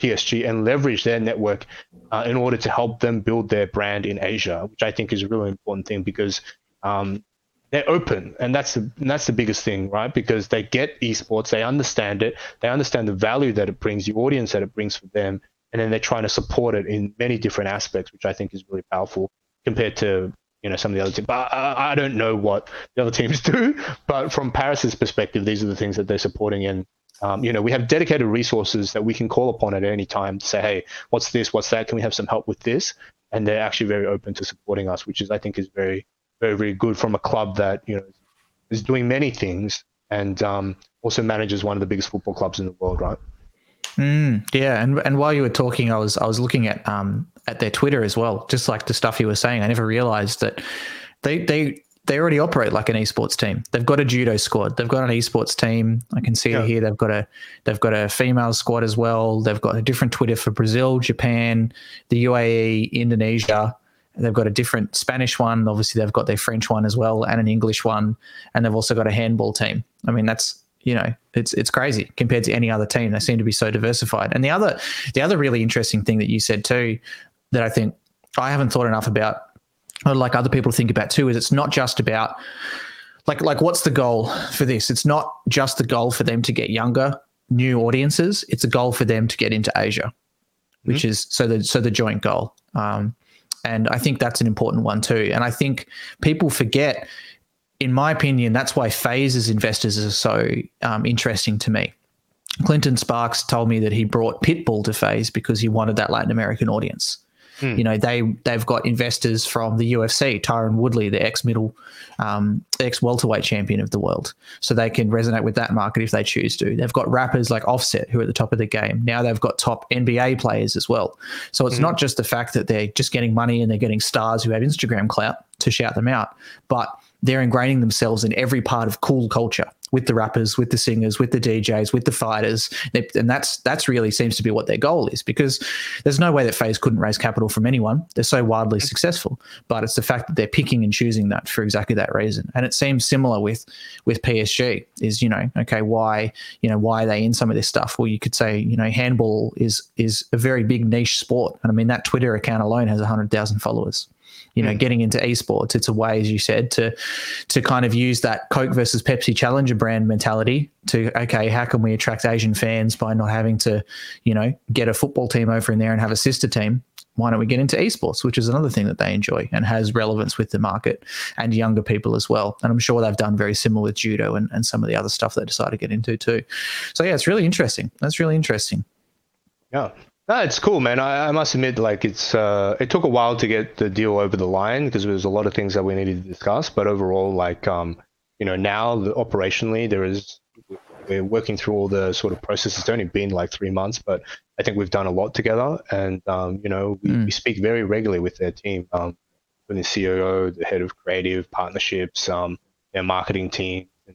PSG and leverage their network uh, in order to help them build their brand in Asia, which I think is a really important thing because um, they're open and that's the and that's the biggest thing right because they get esports they understand it they understand the value that it brings the audience that it brings for them and then they're trying to support it in many different aspects which i think is really powerful compared to you know some of the other teams. But I, I don't know what the other teams do. But from Paris's perspective, these are the things that they're supporting, and um, you know we have dedicated resources that we can call upon at any time to say, hey, what's this? What's that? Can we have some help with this? And they're actually very open to supporting us, which is I think is very very very good from a club that you know is doing many things and um, also manages one of the biggest football clubs in the world, right? Mm, yeah, and and while you were talking, I was I was looking at um at their Twitter as well, just like the stuff you were saying. I never realized that they they they already operate like an esports team. They've got a judo squad. They've got an esports team. I can see yeah. here. They've got a they've got a female squad as well. They've got a different Twitter for Brazil, Japan, the UAE, Indonesia. They've got a different Spanish one. Obviously, they've got their French one as well, and an English one. And they've also got a handball team. I mean, that's you know, it's it's crazy compared to any other team. They seem to be so diversified. And the other the other really interesting thing that you said too, that I think I haven't thought enough about, or like other people think about too, is it's not just about like like what's the goal for this? It's not just the goal for them to get younger, new audiences. It's a goal for them to get into Asia, which mm-hmm. is so the so the joint goal. Um, and I think that's an important one too. And I think people forget, in my opinion, that's why FaZe's investors are so um, interesting to me. Clinton Sparks told me that he brought Pitbull to FaZe because he wanted that Latin American audience. Hmm. You know, they they've got investors from the UFC, Tyron Woodley, the ex middle, um, ex welterweight champion of the world, so they can resonate with that market if they choose to. They've got rappers like Offset who are at the top of the game. Now they've got top NBA players as well. So it's hmm. not just the fact that they're just getting money and they're getting stars who have Instagram clout to shout them out, but they're ingraining themselves in every part of cool culture with the rappers, with the singers, with the DJs, with the fighters, and that's that's really seems to be what their goal is. Because there's no way that FaZe couldn't raise capital from anyone. They're so wildly successful, but it's the fact that they're picking and choosing that for exactly that reason. And it seems similar with with PSG. Is you know okay why you know why are they in some of this stuff? Well, you could say you know handball is is a very big niche sport, and I mean that Twitter account alone has hundred thousand followers you know, mm. getting into esports. It's a way, as you said, to to kind of use that Coke versus Pepsi challenger brand mentality to okay, how can we attract Asian fans by not having to, you know, get a football team over in there and have a sister team? Why don't we get into esports, which is another thing that they enjoy and has relevance with the market and younger people as well. And I'm sure they've done very similar with judo and, and some of the other stuff they decided to get into too. So yeah, it's really interesting. That's really interesting. Yeah, no, it's cool, man. I, I must admit, like it's uh, it took a while to get the deal over the line because there was a lot of things that we needed to discuss. But overall, like um, you know, now the, operationally there is we're working through all the sort of processes. It's only been like three months, but I think we've done a lot together. And um, you know, we, mm. we, speak very regularly with their team, um, with the COO, the head of creative partnerships, um, their marketing team. And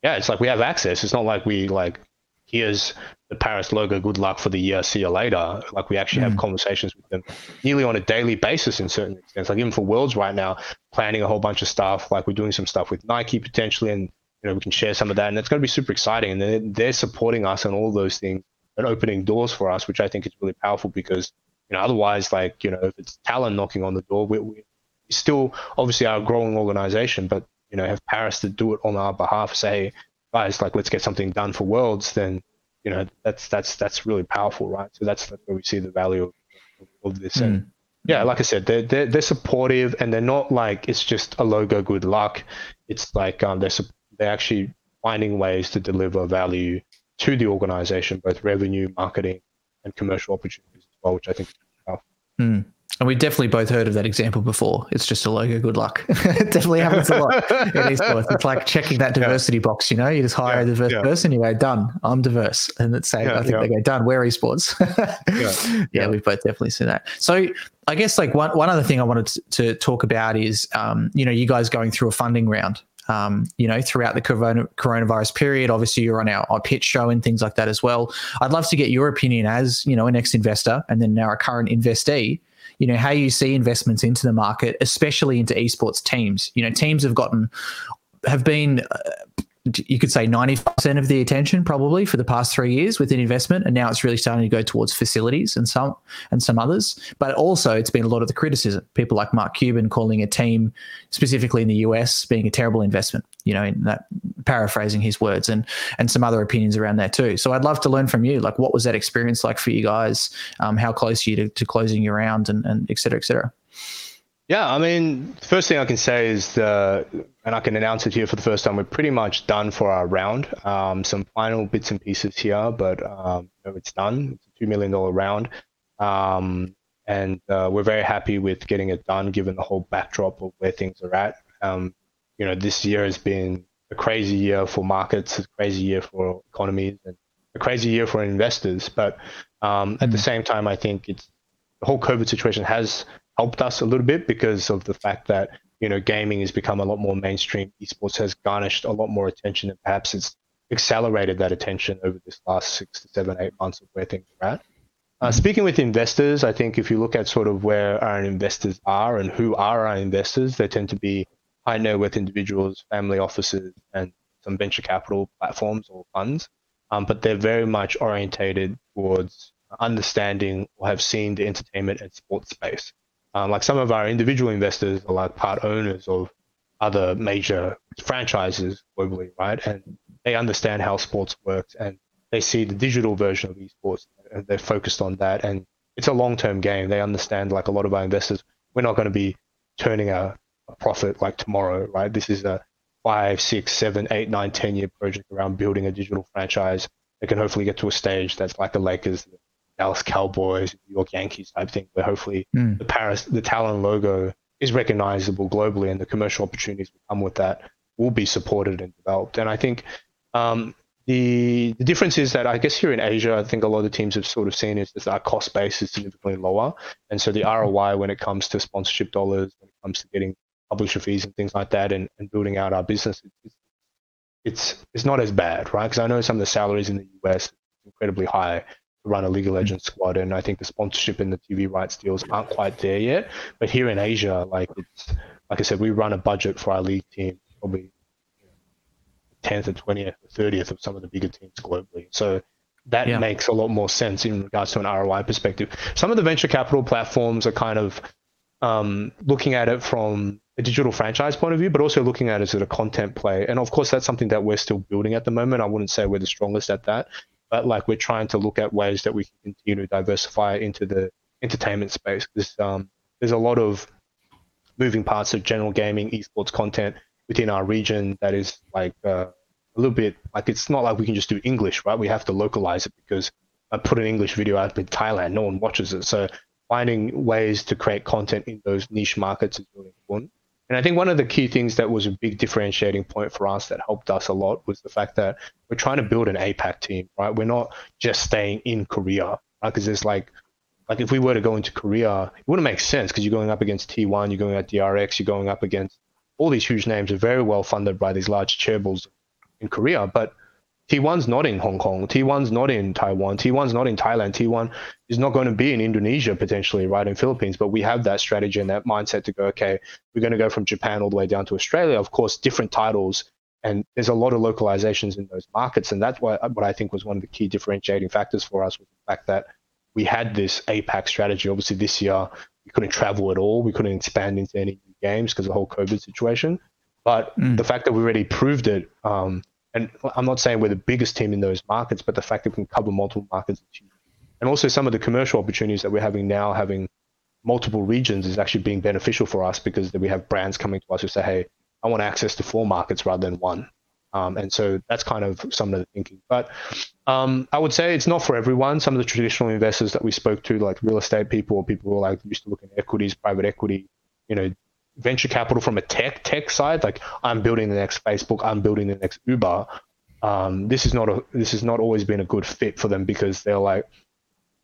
yeah, it's like we have access. It's not like we like here's the Paris logo, good luck for the year, see you later. Like we actually mm. have hmm. conversations with them nearly on a daily basis in certain extents. Like even for Worlds right now, planning a whole bunch of stuff. Like we're doing some stuff with Nike potentially, and you know we can share some of that, and it's going to be super exciting. And they're, they're supporting us on all those things and opening doors for us, which I think is really powerful because you know otherwise, like you know, if it's Talon knocking on the door, we, we still obviously are a growing organization, but you know have Paris to do it on our behalf. Say, hey, like let's get something done for Worlds, then you know that's that's that's really powerful, right? So that's, that's where we see the value of, of this. Mm. And hmm. yeah, like I said, they're, they're they're supportive and they're not like it's just a logo, good luck. It's like um, they're they're actually finding ways to deliver value to the organization, both revenue, marketing, and commercial opportunities as well, which I think is powerful. Mm. And we've definitely both heard of that example before. It's just a logo. Good luck. it definitely happens a lot in esports. It's like checking that diversity yeah. box. You know, you just hire yeah. a diverse yeah. person. You go done. I'm diverse, and it's say I think they go done. We're esports. yeah. yeah, we've both definitely seen that. So I guess like one one other thing I wanted to, to talk about is um, you know you guys going through a funding round. Um, you know, throughout the corona, coronavirus period. Obviously, you're on our, our pitch show and things like that as well. I'd love to get your opinion as, you know, an ex investor and then now a current investee you know how you see investments into the market, especially into esports teams. You know, teams have gotten have been uh, you could say 90% of the attention probably for the past three years with an investment and now it's really starting to go towards facilities and some and some others but also it's been a lot of the criticism people like mark cuban calling a team specifically in the us being a terrible investment you know in that paraphrasing his words and and some other opinions around that too so i'd love to learn from you like what was that experience like for you guys um, how close are you to, to closing your round and, and et cetera et cetera Yeah, I mean, first thing I can say is the, and I can announce it here for the first time. We're pretty much done for our round. Um, some final bits and pieces here, but um, it's done. It's a two million dollar round, um, and uh, we're very happy with getting it done, given the whole backdrop of where things are at. Um, you know, this year has been a crazy year for markets, a crazy year for economies, and a crazy year for investors. But um, at the mm. same time, I think it's the whole COVID situation has helped us a little bit because of the fact that you know gaming has become a lot more mainstream. Esports has garnished a lot more attention, and perhaps it's accelerated that attention over this last six to seven, eight months of where things are at. Uh, speaking with investors, I think if you look at sort of where our investors are and who are our investors, they tend to be high net worth individuals, family offices, and some venture capital platforms or funds. Um, but they're very much orientated towards understanding or have seen the entertainment and sports space. Um, like some of our individual investors are like part owners of other major franchises globally, right? And they understand how sports works and they see the digital version of esports and they're focused on that. And it's a long term game. They understand, like a lot of our investors, we're not going to be turning a profit like tomorrow, right? This is a five, six, seven, eight, nine, ten year project around building a digital franchise that can hopefully get to a stage that's like the Lakers, Dallas Cowboys, New York Yankees type thing, where hopefully mm. the Paris, the Talon logo is recognizable globally, and the commercial opportunities that come with that will be supported and developed. And I think um, the the difference is that I guess here in Asia, I think a lot of the teams have sort of seen is that our cost base is significantly lower, and so the ROI when it comes to sponsorship dollars, when it comes to getting publisher fees and things like that, and, and building out our business, it's, it's it's not as bad, right? Because I know some of the salaries in the US incredibly high, to run a League of Legends mm. squad, and I think the sponsorship and the TV rights deals aren't quite there yet. But here in Asia, like it's like I said, we run a budget for our league team probably tenth or twentieth or thirtieth of some of the bigger teams globally. So that yeah. makes a lot more sense in regards to an ROI perspective. Some of the venture capital platforms are kind of um, looking at it from a digital franchise point of view, but also looking at it as a content play. And of course, that's something that we're still building at the moment. I wouldn't say we're the strongest at that, but like we're trying to look at ways that we can continue to diversify into the entertainment space because um, there's a lot of moving parts of general gaming esports content within our region that is like uh, a little bit like it's not like we can just do english right we have to localize it because i put an english video out in thailand no one watches it so finding ways to create content in those niche markets is really important and I think one of the key things that was a big differentiating point for us that helped us a lot was the fact that we're trying to build an APAC team, right? We're not just staying in Korea, right? Because it's like, like if we were to go into Korea, it wouldn't make sense because you're going up against T1, you're going at DRX, you're going up against all these huge names are very well funded by these large chaebols in Korea. But T1's not in Hong Kong. T1's not in Taiwan. T1's not in Thailand. T1 is not going to be in Indonesia potentially, right, in Philippines. But we have that strategy and that mindset to go, okay, we're going to go from Japan all the way down to Australia. Of course, different titles, and there's a lot of localizations in those markets. And that's what, what I think was one of the key differentiating factors for us was the fact that we had this APAC strategy. Obviously, this year we couldn't travel at all. We couldn't expand into any new games because of the whole COVID situation. But mm. the fact that we already proved it. Um, and I'm not saying we're the biggest team in those markets, but the fact that we can cover multiple markets, and also some of the commercial opportunities that we're having now, having multiple regions, is actually being beneficial for us because we have brands coming to us who say, "Hey, I want access to four markets rather than one." Um, and so that's kind of some of the thinking. But um, I would say it's not for everyone. Some of the traditional investors that we spoke to, like real estate people or people who are like used to looking at equities, private equity, you know, venture capital from a tech tech side, like I'm building the next Facebook, I'm building the next Uber. Um, this is not a this has not always been a good fit for them because they're like,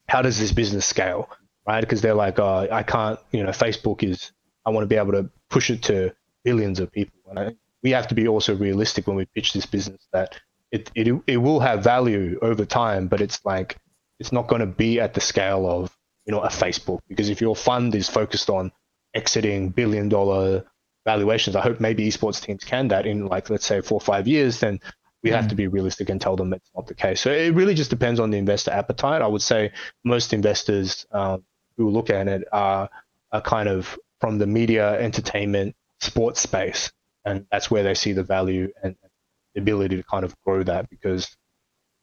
how does this business scale, right? Because they're like, oh, I can't, you know, Facebook is I want to be able to push it to billions of people, and I, we have to be also realistic when we pitch this business that it it it will have value over time, but it's like it's not going to be at the scale of you know a Facebook because if your fund is focused on exiting billion dollar valuations. I hope maybe esports teams can that in like let's say four or five years. Then we mm. have to be realistic and tell them it's not the case. So it really just depends on the investor appetite. I would say most investors um, who look at it are, are kind of from the media, entertainment, sports space, and that's where they see the value and the ability to kind of grow that because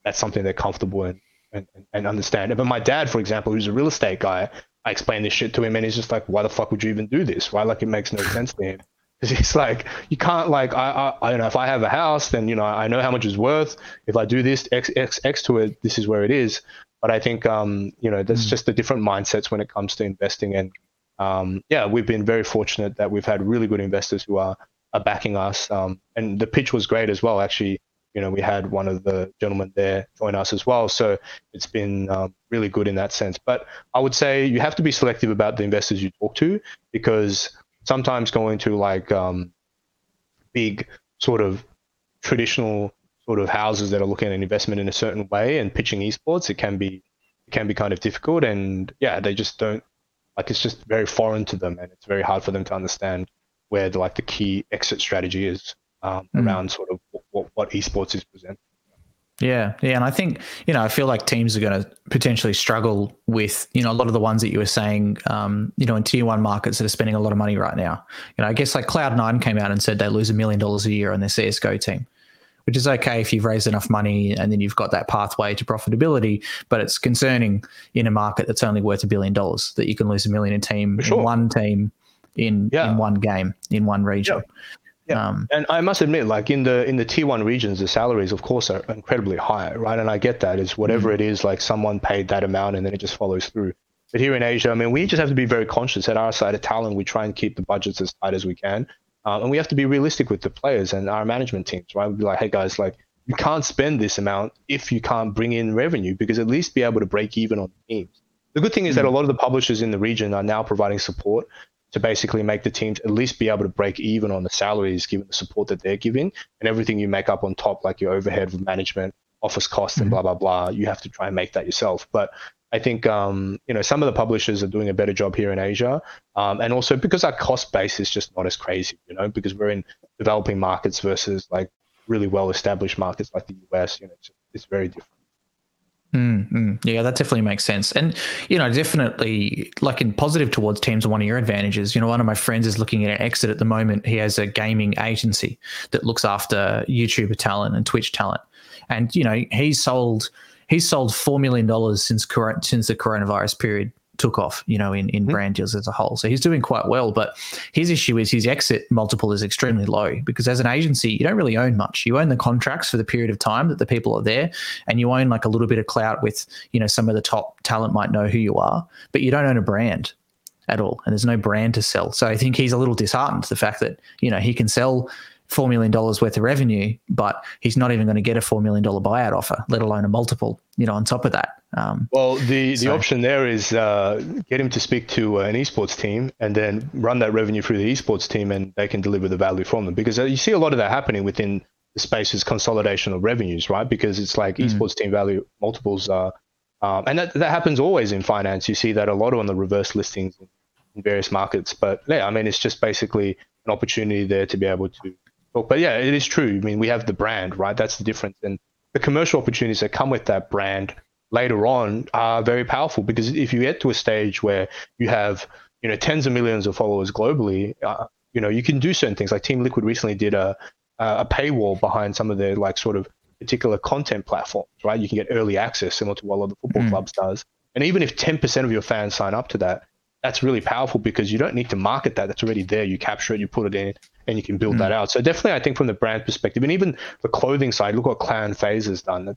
that's something they're comfortable in and, and, and understand. But my dad, for example, who's a real estate guy, I explain this shit to him, and he's just like, "Why the fuck would you even do this? Why? Like, it makes no sense to him." Because he's like, you can't like, I, I, I don't know. If I have a house, then you know, I know how much it's worth. If I do this X, X, X to it, this is where it is. But I think, um, you know, there's mm. just the different mindsets when it comes to investing. And um, yeah, we've been very fortunate that we've had really good investors who are, are backing us. Um, and the pitch was great as well. Actually, you know, we had one of the gentlemen there join us as well. So it's been um, really good in that sense. But I would say you have to be selective about the investors you talk to because sometimes going to like um, big sort of traditional sort of houses that are looking at an investment in a certain way and pitching esports, it can be it can be kind of difficult. And yeah, they just don't like it's just very foreign to them, and it's very hard for them to understand where the like the key exit strategy is um, mm. around sort of what, esports is presenting. Yeah, yeah, and I think you know I feel like teams are going to potentially struggle with you know a lot of the ones that you were saying um, you know in tier one markets that are spending a lot of money right now. You know, I guess like Cloud Nine came out and said they lose a million dollars a year on their CS:GO team, which is okay if you've raised enough money and then you've got that pathway to profitability. But it's concerning in a market that's only worth a billion dollars that you can lose a million in team sure. in one team in yeah. in one game in one region. Yeah. Yeah. Um, and I must admit, like in the in the tier one regions, the salaries, of course, are incredibly high, right? And I get that. It's whatever mm-hmm. it is, like someone paid that amount, and then it just follows through. But here in Asia, I mean, we just have to be very conscious. At our side of Talon, we try and keep the budgets as tight as we can, um, and we have to be realistic with the players and our management teams, right? We'd be like, hey guys, like you can't spend this amount if you can't bring in revenue, because at least be able to break even on teams. The good thing is mm-hmm. that a lot of the publishers in the region are now providing support to basically make the teams at least be able to break even on the salaries given the support that they're giving and everything you make up on top like your overhead management office costs and mm-hmm. blah blah blah you have to try and make that yourself but I think um, you know some of the publishers are doing a better job here in Asia, um, and also because our cost base is just not as crazy, you know, because we're in developing markets versus like really well established markets like the US. You know, it's, it's very different. Mm-hmm. Yeah, that definitely makes sense. And, you know, definitely like in positive towards teams one of your advantages. You know, one of my friends is looking at an exit at the moment. He has a gaming agency that looks after YouTuber talent and Twitch talent. And, you know, he's sold he's sold four million dollars since since the coronavirus period took off, you know, in, in mm-hmm. brand deals as a whole. So he's doing quite well. But his issue is his exit multiple is extremely low because as an agency, you don't really own much. You own the contracts for the period of time that the people are there, and you own like a little bit of clout with, you know, some of the top talent might know who you are, but you don't own a brand at all. And there's no brand to sell. So I think he's a little disheartened the fact that, you know, he can sell four million dollars worth of revenue, but he's not even going to get a four million dollar buyout offer, let alone a multiple. You know, on top of that. Um, well, the so. the option there is uh, get him to speak to an esports team and then run that revenue through the esports team, and they can deliver the value from them. Because uh, you see a lot of that happening within the space is consolidation of revenues, right? Because it's like mm. esports team value multiples are, um, and that that happens always in finance. You see that a lot on the reverse listings in various markets. But yeah, I mean, it's just basically an opportunity there to be able to but yeah, it is true. I mean, we have the brand, right? That's the difference. And the commercial opportunities that come with that brand later on are very powerful because if you get to a stage where you have, you know, tens of millions of followers globally, uh, you know, you can do certain things. Like Team Liquid recently did a a paywall behind some of their like sort of particular content platforms, right? You can get early access, similar to what a lot of the football mm. clubs does. And even if 10% of your fans sign up to that, that's really powerful because you don't need to market that. That's already there. You capture it, you put it in, and you can build mm. that out. So definitely, I think from the brand perspective, and even the clothing side, look what Clan FaZe has done.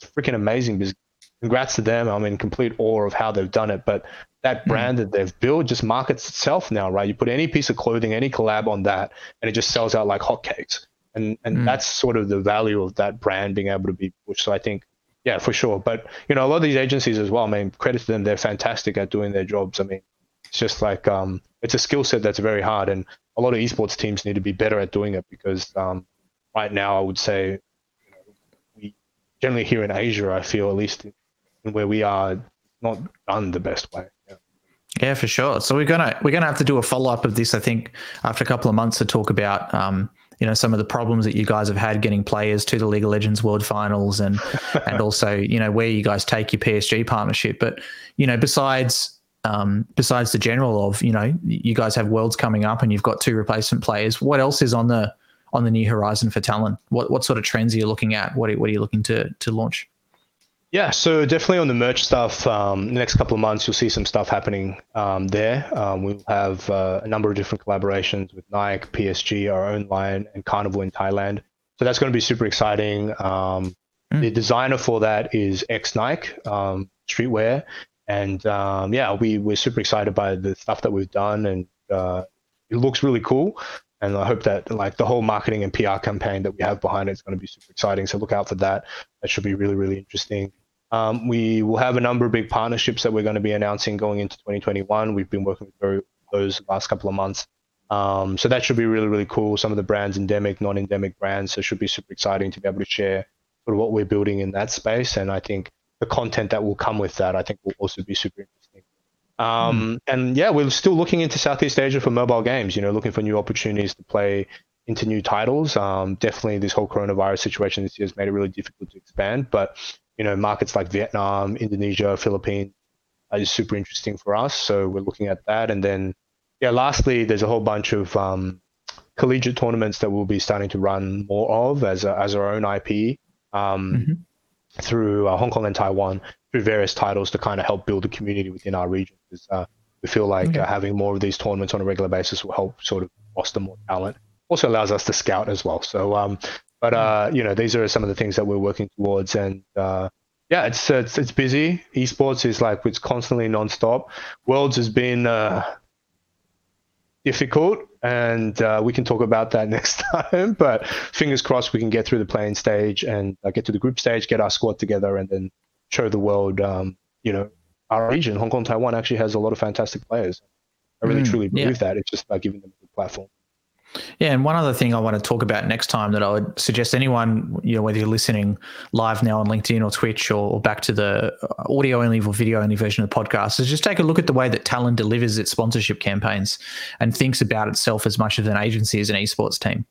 It's freaking amazing. Because congrats to them. I'm in complete awe of how they've done it. But that mm. brand mm. that they've built just markets itself now, right? You put any piece of clothing, any collab on that, and it just sells out like hotcakes. And and mm. that's sort of the value of that brand being able to be pushed. So I think yeah, for sure. But you know, a lot of these agencies as well. I mean, credit to them; they're fantastic at doing their jobs. I mean, it's just like um, it's a skill set that's very hard, and a lot of esports teams need to be better at doing it because um, right now, I would say, you know, we generally here in Asia, I feel at least in where we are, not done the best way. Yeah. Yeah, for sure. So we're gonna we're gonna have to do a follow up of this. I think after a couple of months to talk about um, you know some of the problems that you guys have had getting players to the League of Legends World Finals and and also you know where you guys take your PSG partnership. But you know besides um, besides the general of you know you guys have Worlds coming up and you've got two replacement players, what else is on the on the new horizon for Talon? What what sort of trends are you looking at? What are, what are you looking to to launch? Yeah, so definitely on the merch stuff, um, the next couple of months, you'll see some stuff happening um, there. Um, we'll have uh, a number of different collaborations with Nike, PSG, our own line, and Carnival in Thailand. So that's going to be super exciting. Um, mm. The designer for that is ex Nike um, streetwear, and um, yeah, we we're super excited by the stuff that we've done, and uh, it looks really cool. And I hope that like the whole marketing and PR campaign that we have behind it is going to be super exciting. So look out for that. That should be really really interesting. Um, we will have a number of big partnerships that we're going to be announcing going into 2021. We've been working with those last couple of months. Um, so that should be really, really cool. Some of the brands, endemic, non-endemic brands, so it should be super exciting to be able to share sort of what we're building in that space. And I think the content that will come with that, I think, will also be super interesting. Um, mm. And yeah, we're still looking into Southeast Asia for mobile games. You know, looking for new opportunities to play into new titles. Um, definitely, this whole coronavirus situation this year has made it really difficult to expand. But you know, markets like Vietnam, Indonesia, Philippines is super interesting for us. So we're looking at that. And then, yeah, lastly, there's a whole bunch of um, collegiate tournaments that we'll be starting to run more of as, a, as our own IP um, mm-hmm. Through uh, Hong Kong and Taiwan through various titles to kind of help build a community within our region. Because uh, we feel like okay. uh, having more of these tournaments on a regular basis will help sort of foster more talent. Also allows us to scout as well. So um, but uh, you know, these are some of the things that we're working towards, and uh, yeah, it's, it's it's busy. Esports is like it's constantly nonstop. Worlds has been uh, difficult, and uh, we can talk about that next time. But fingers crossed, we can get through the playing stage and uh, get to the group stage, get our squad together, and then show the world. Um, you know, our region, Hong Kong, Taiwan, actually has a lot of fantastic players. I really mm, truly believe yeah. that. It's just about giving them a good platform. Yeah, and one other thing I want to talk about next time that I would suggest anyone, you know, whether you're listening live now on LinkedIn or Twitch or, back to the uh, audio only or video only version of the podcast, is just take a look at the way that Talon delivers its sponsorship campaigns and thinks about itself as much as an agency as an esports team.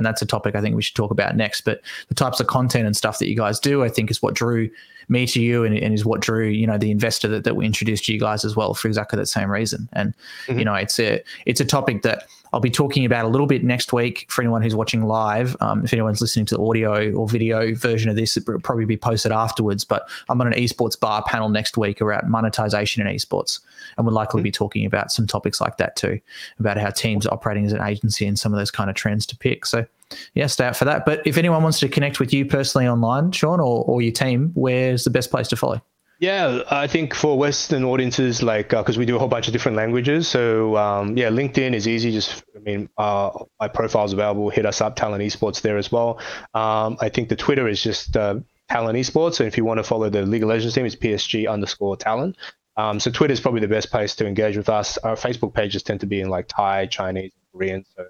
And that's a topic I think we should talk about next. But the types of content and stuff that you guys do, I think, is what drew me to you and, and is what drew you know the investor that, that we introduced to you guys as well for exactly that same reason. And mm-hmm. you know, it's a it's a topic that I'll be talking about a little bit next week for anyone who's watching live. Um, if anyone's listening to the audio or video version of this, it will probably be posted afterwards. But I'm on an esports bar panel next week around monetization in esports, and we'll likely be talking about some topics like that too, about how teams are operating as an agency and some of those kind of trends to pick. So yeah, stay out for that. But if anyone wants to connect with you personally online, Sean, or, or your team, where's the best place to follow? Yeah, I think for Western audiences, like because uh, we do a whole bunch of different languages, so um, yeah, LinkedIn is easy. Just I mean, uh, my profile's available. Hit us up, Talon Esports there as well. Um, I think the Twitter is just uh, Talon Esports, and if you want to follow the League of Legends team, it's PSG underscore Talent. Um, so Twitter is probably the best place to engage with us. Our Facebook pages tend to be in like Thai, Chinese, Korean, so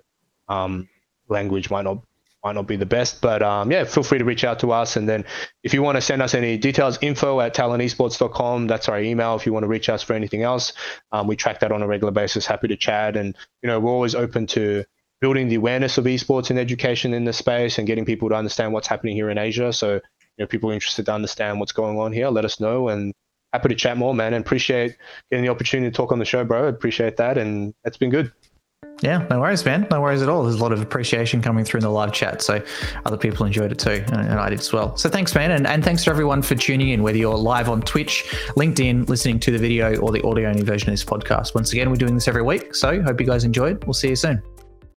um, language might not might not be the best. But um, yeah, feel free to reach out to us. And then if you want to send us any details, info at talonesports.com. That's our email. If you want to reach us for anything else, um, we track that on a regular basis. Happy to chat. And, you know, we're always open to building the awareness of esports and education in the space and getting people to understand what's happening here in Asia. So, you know, people interested to understand what's going on here, let us know. And happy to chat more, man. And appreciate getting the opportunity to talk on the show, bro. Appreciate that. And it's been good. Yeah, no worries, man. No worries at all. There's a lot of appreciation coming through in the live chat. So other people enjoyed it too, and, I did as well. So thanks, man. And, and thanks to everyone for tuning in, whether you're live on Twitch, LinkedIn, listening to the video, or the audio only version of this podcast. Once again, we're doing this every week. So hope you guys enjoyed. We'll see you soon.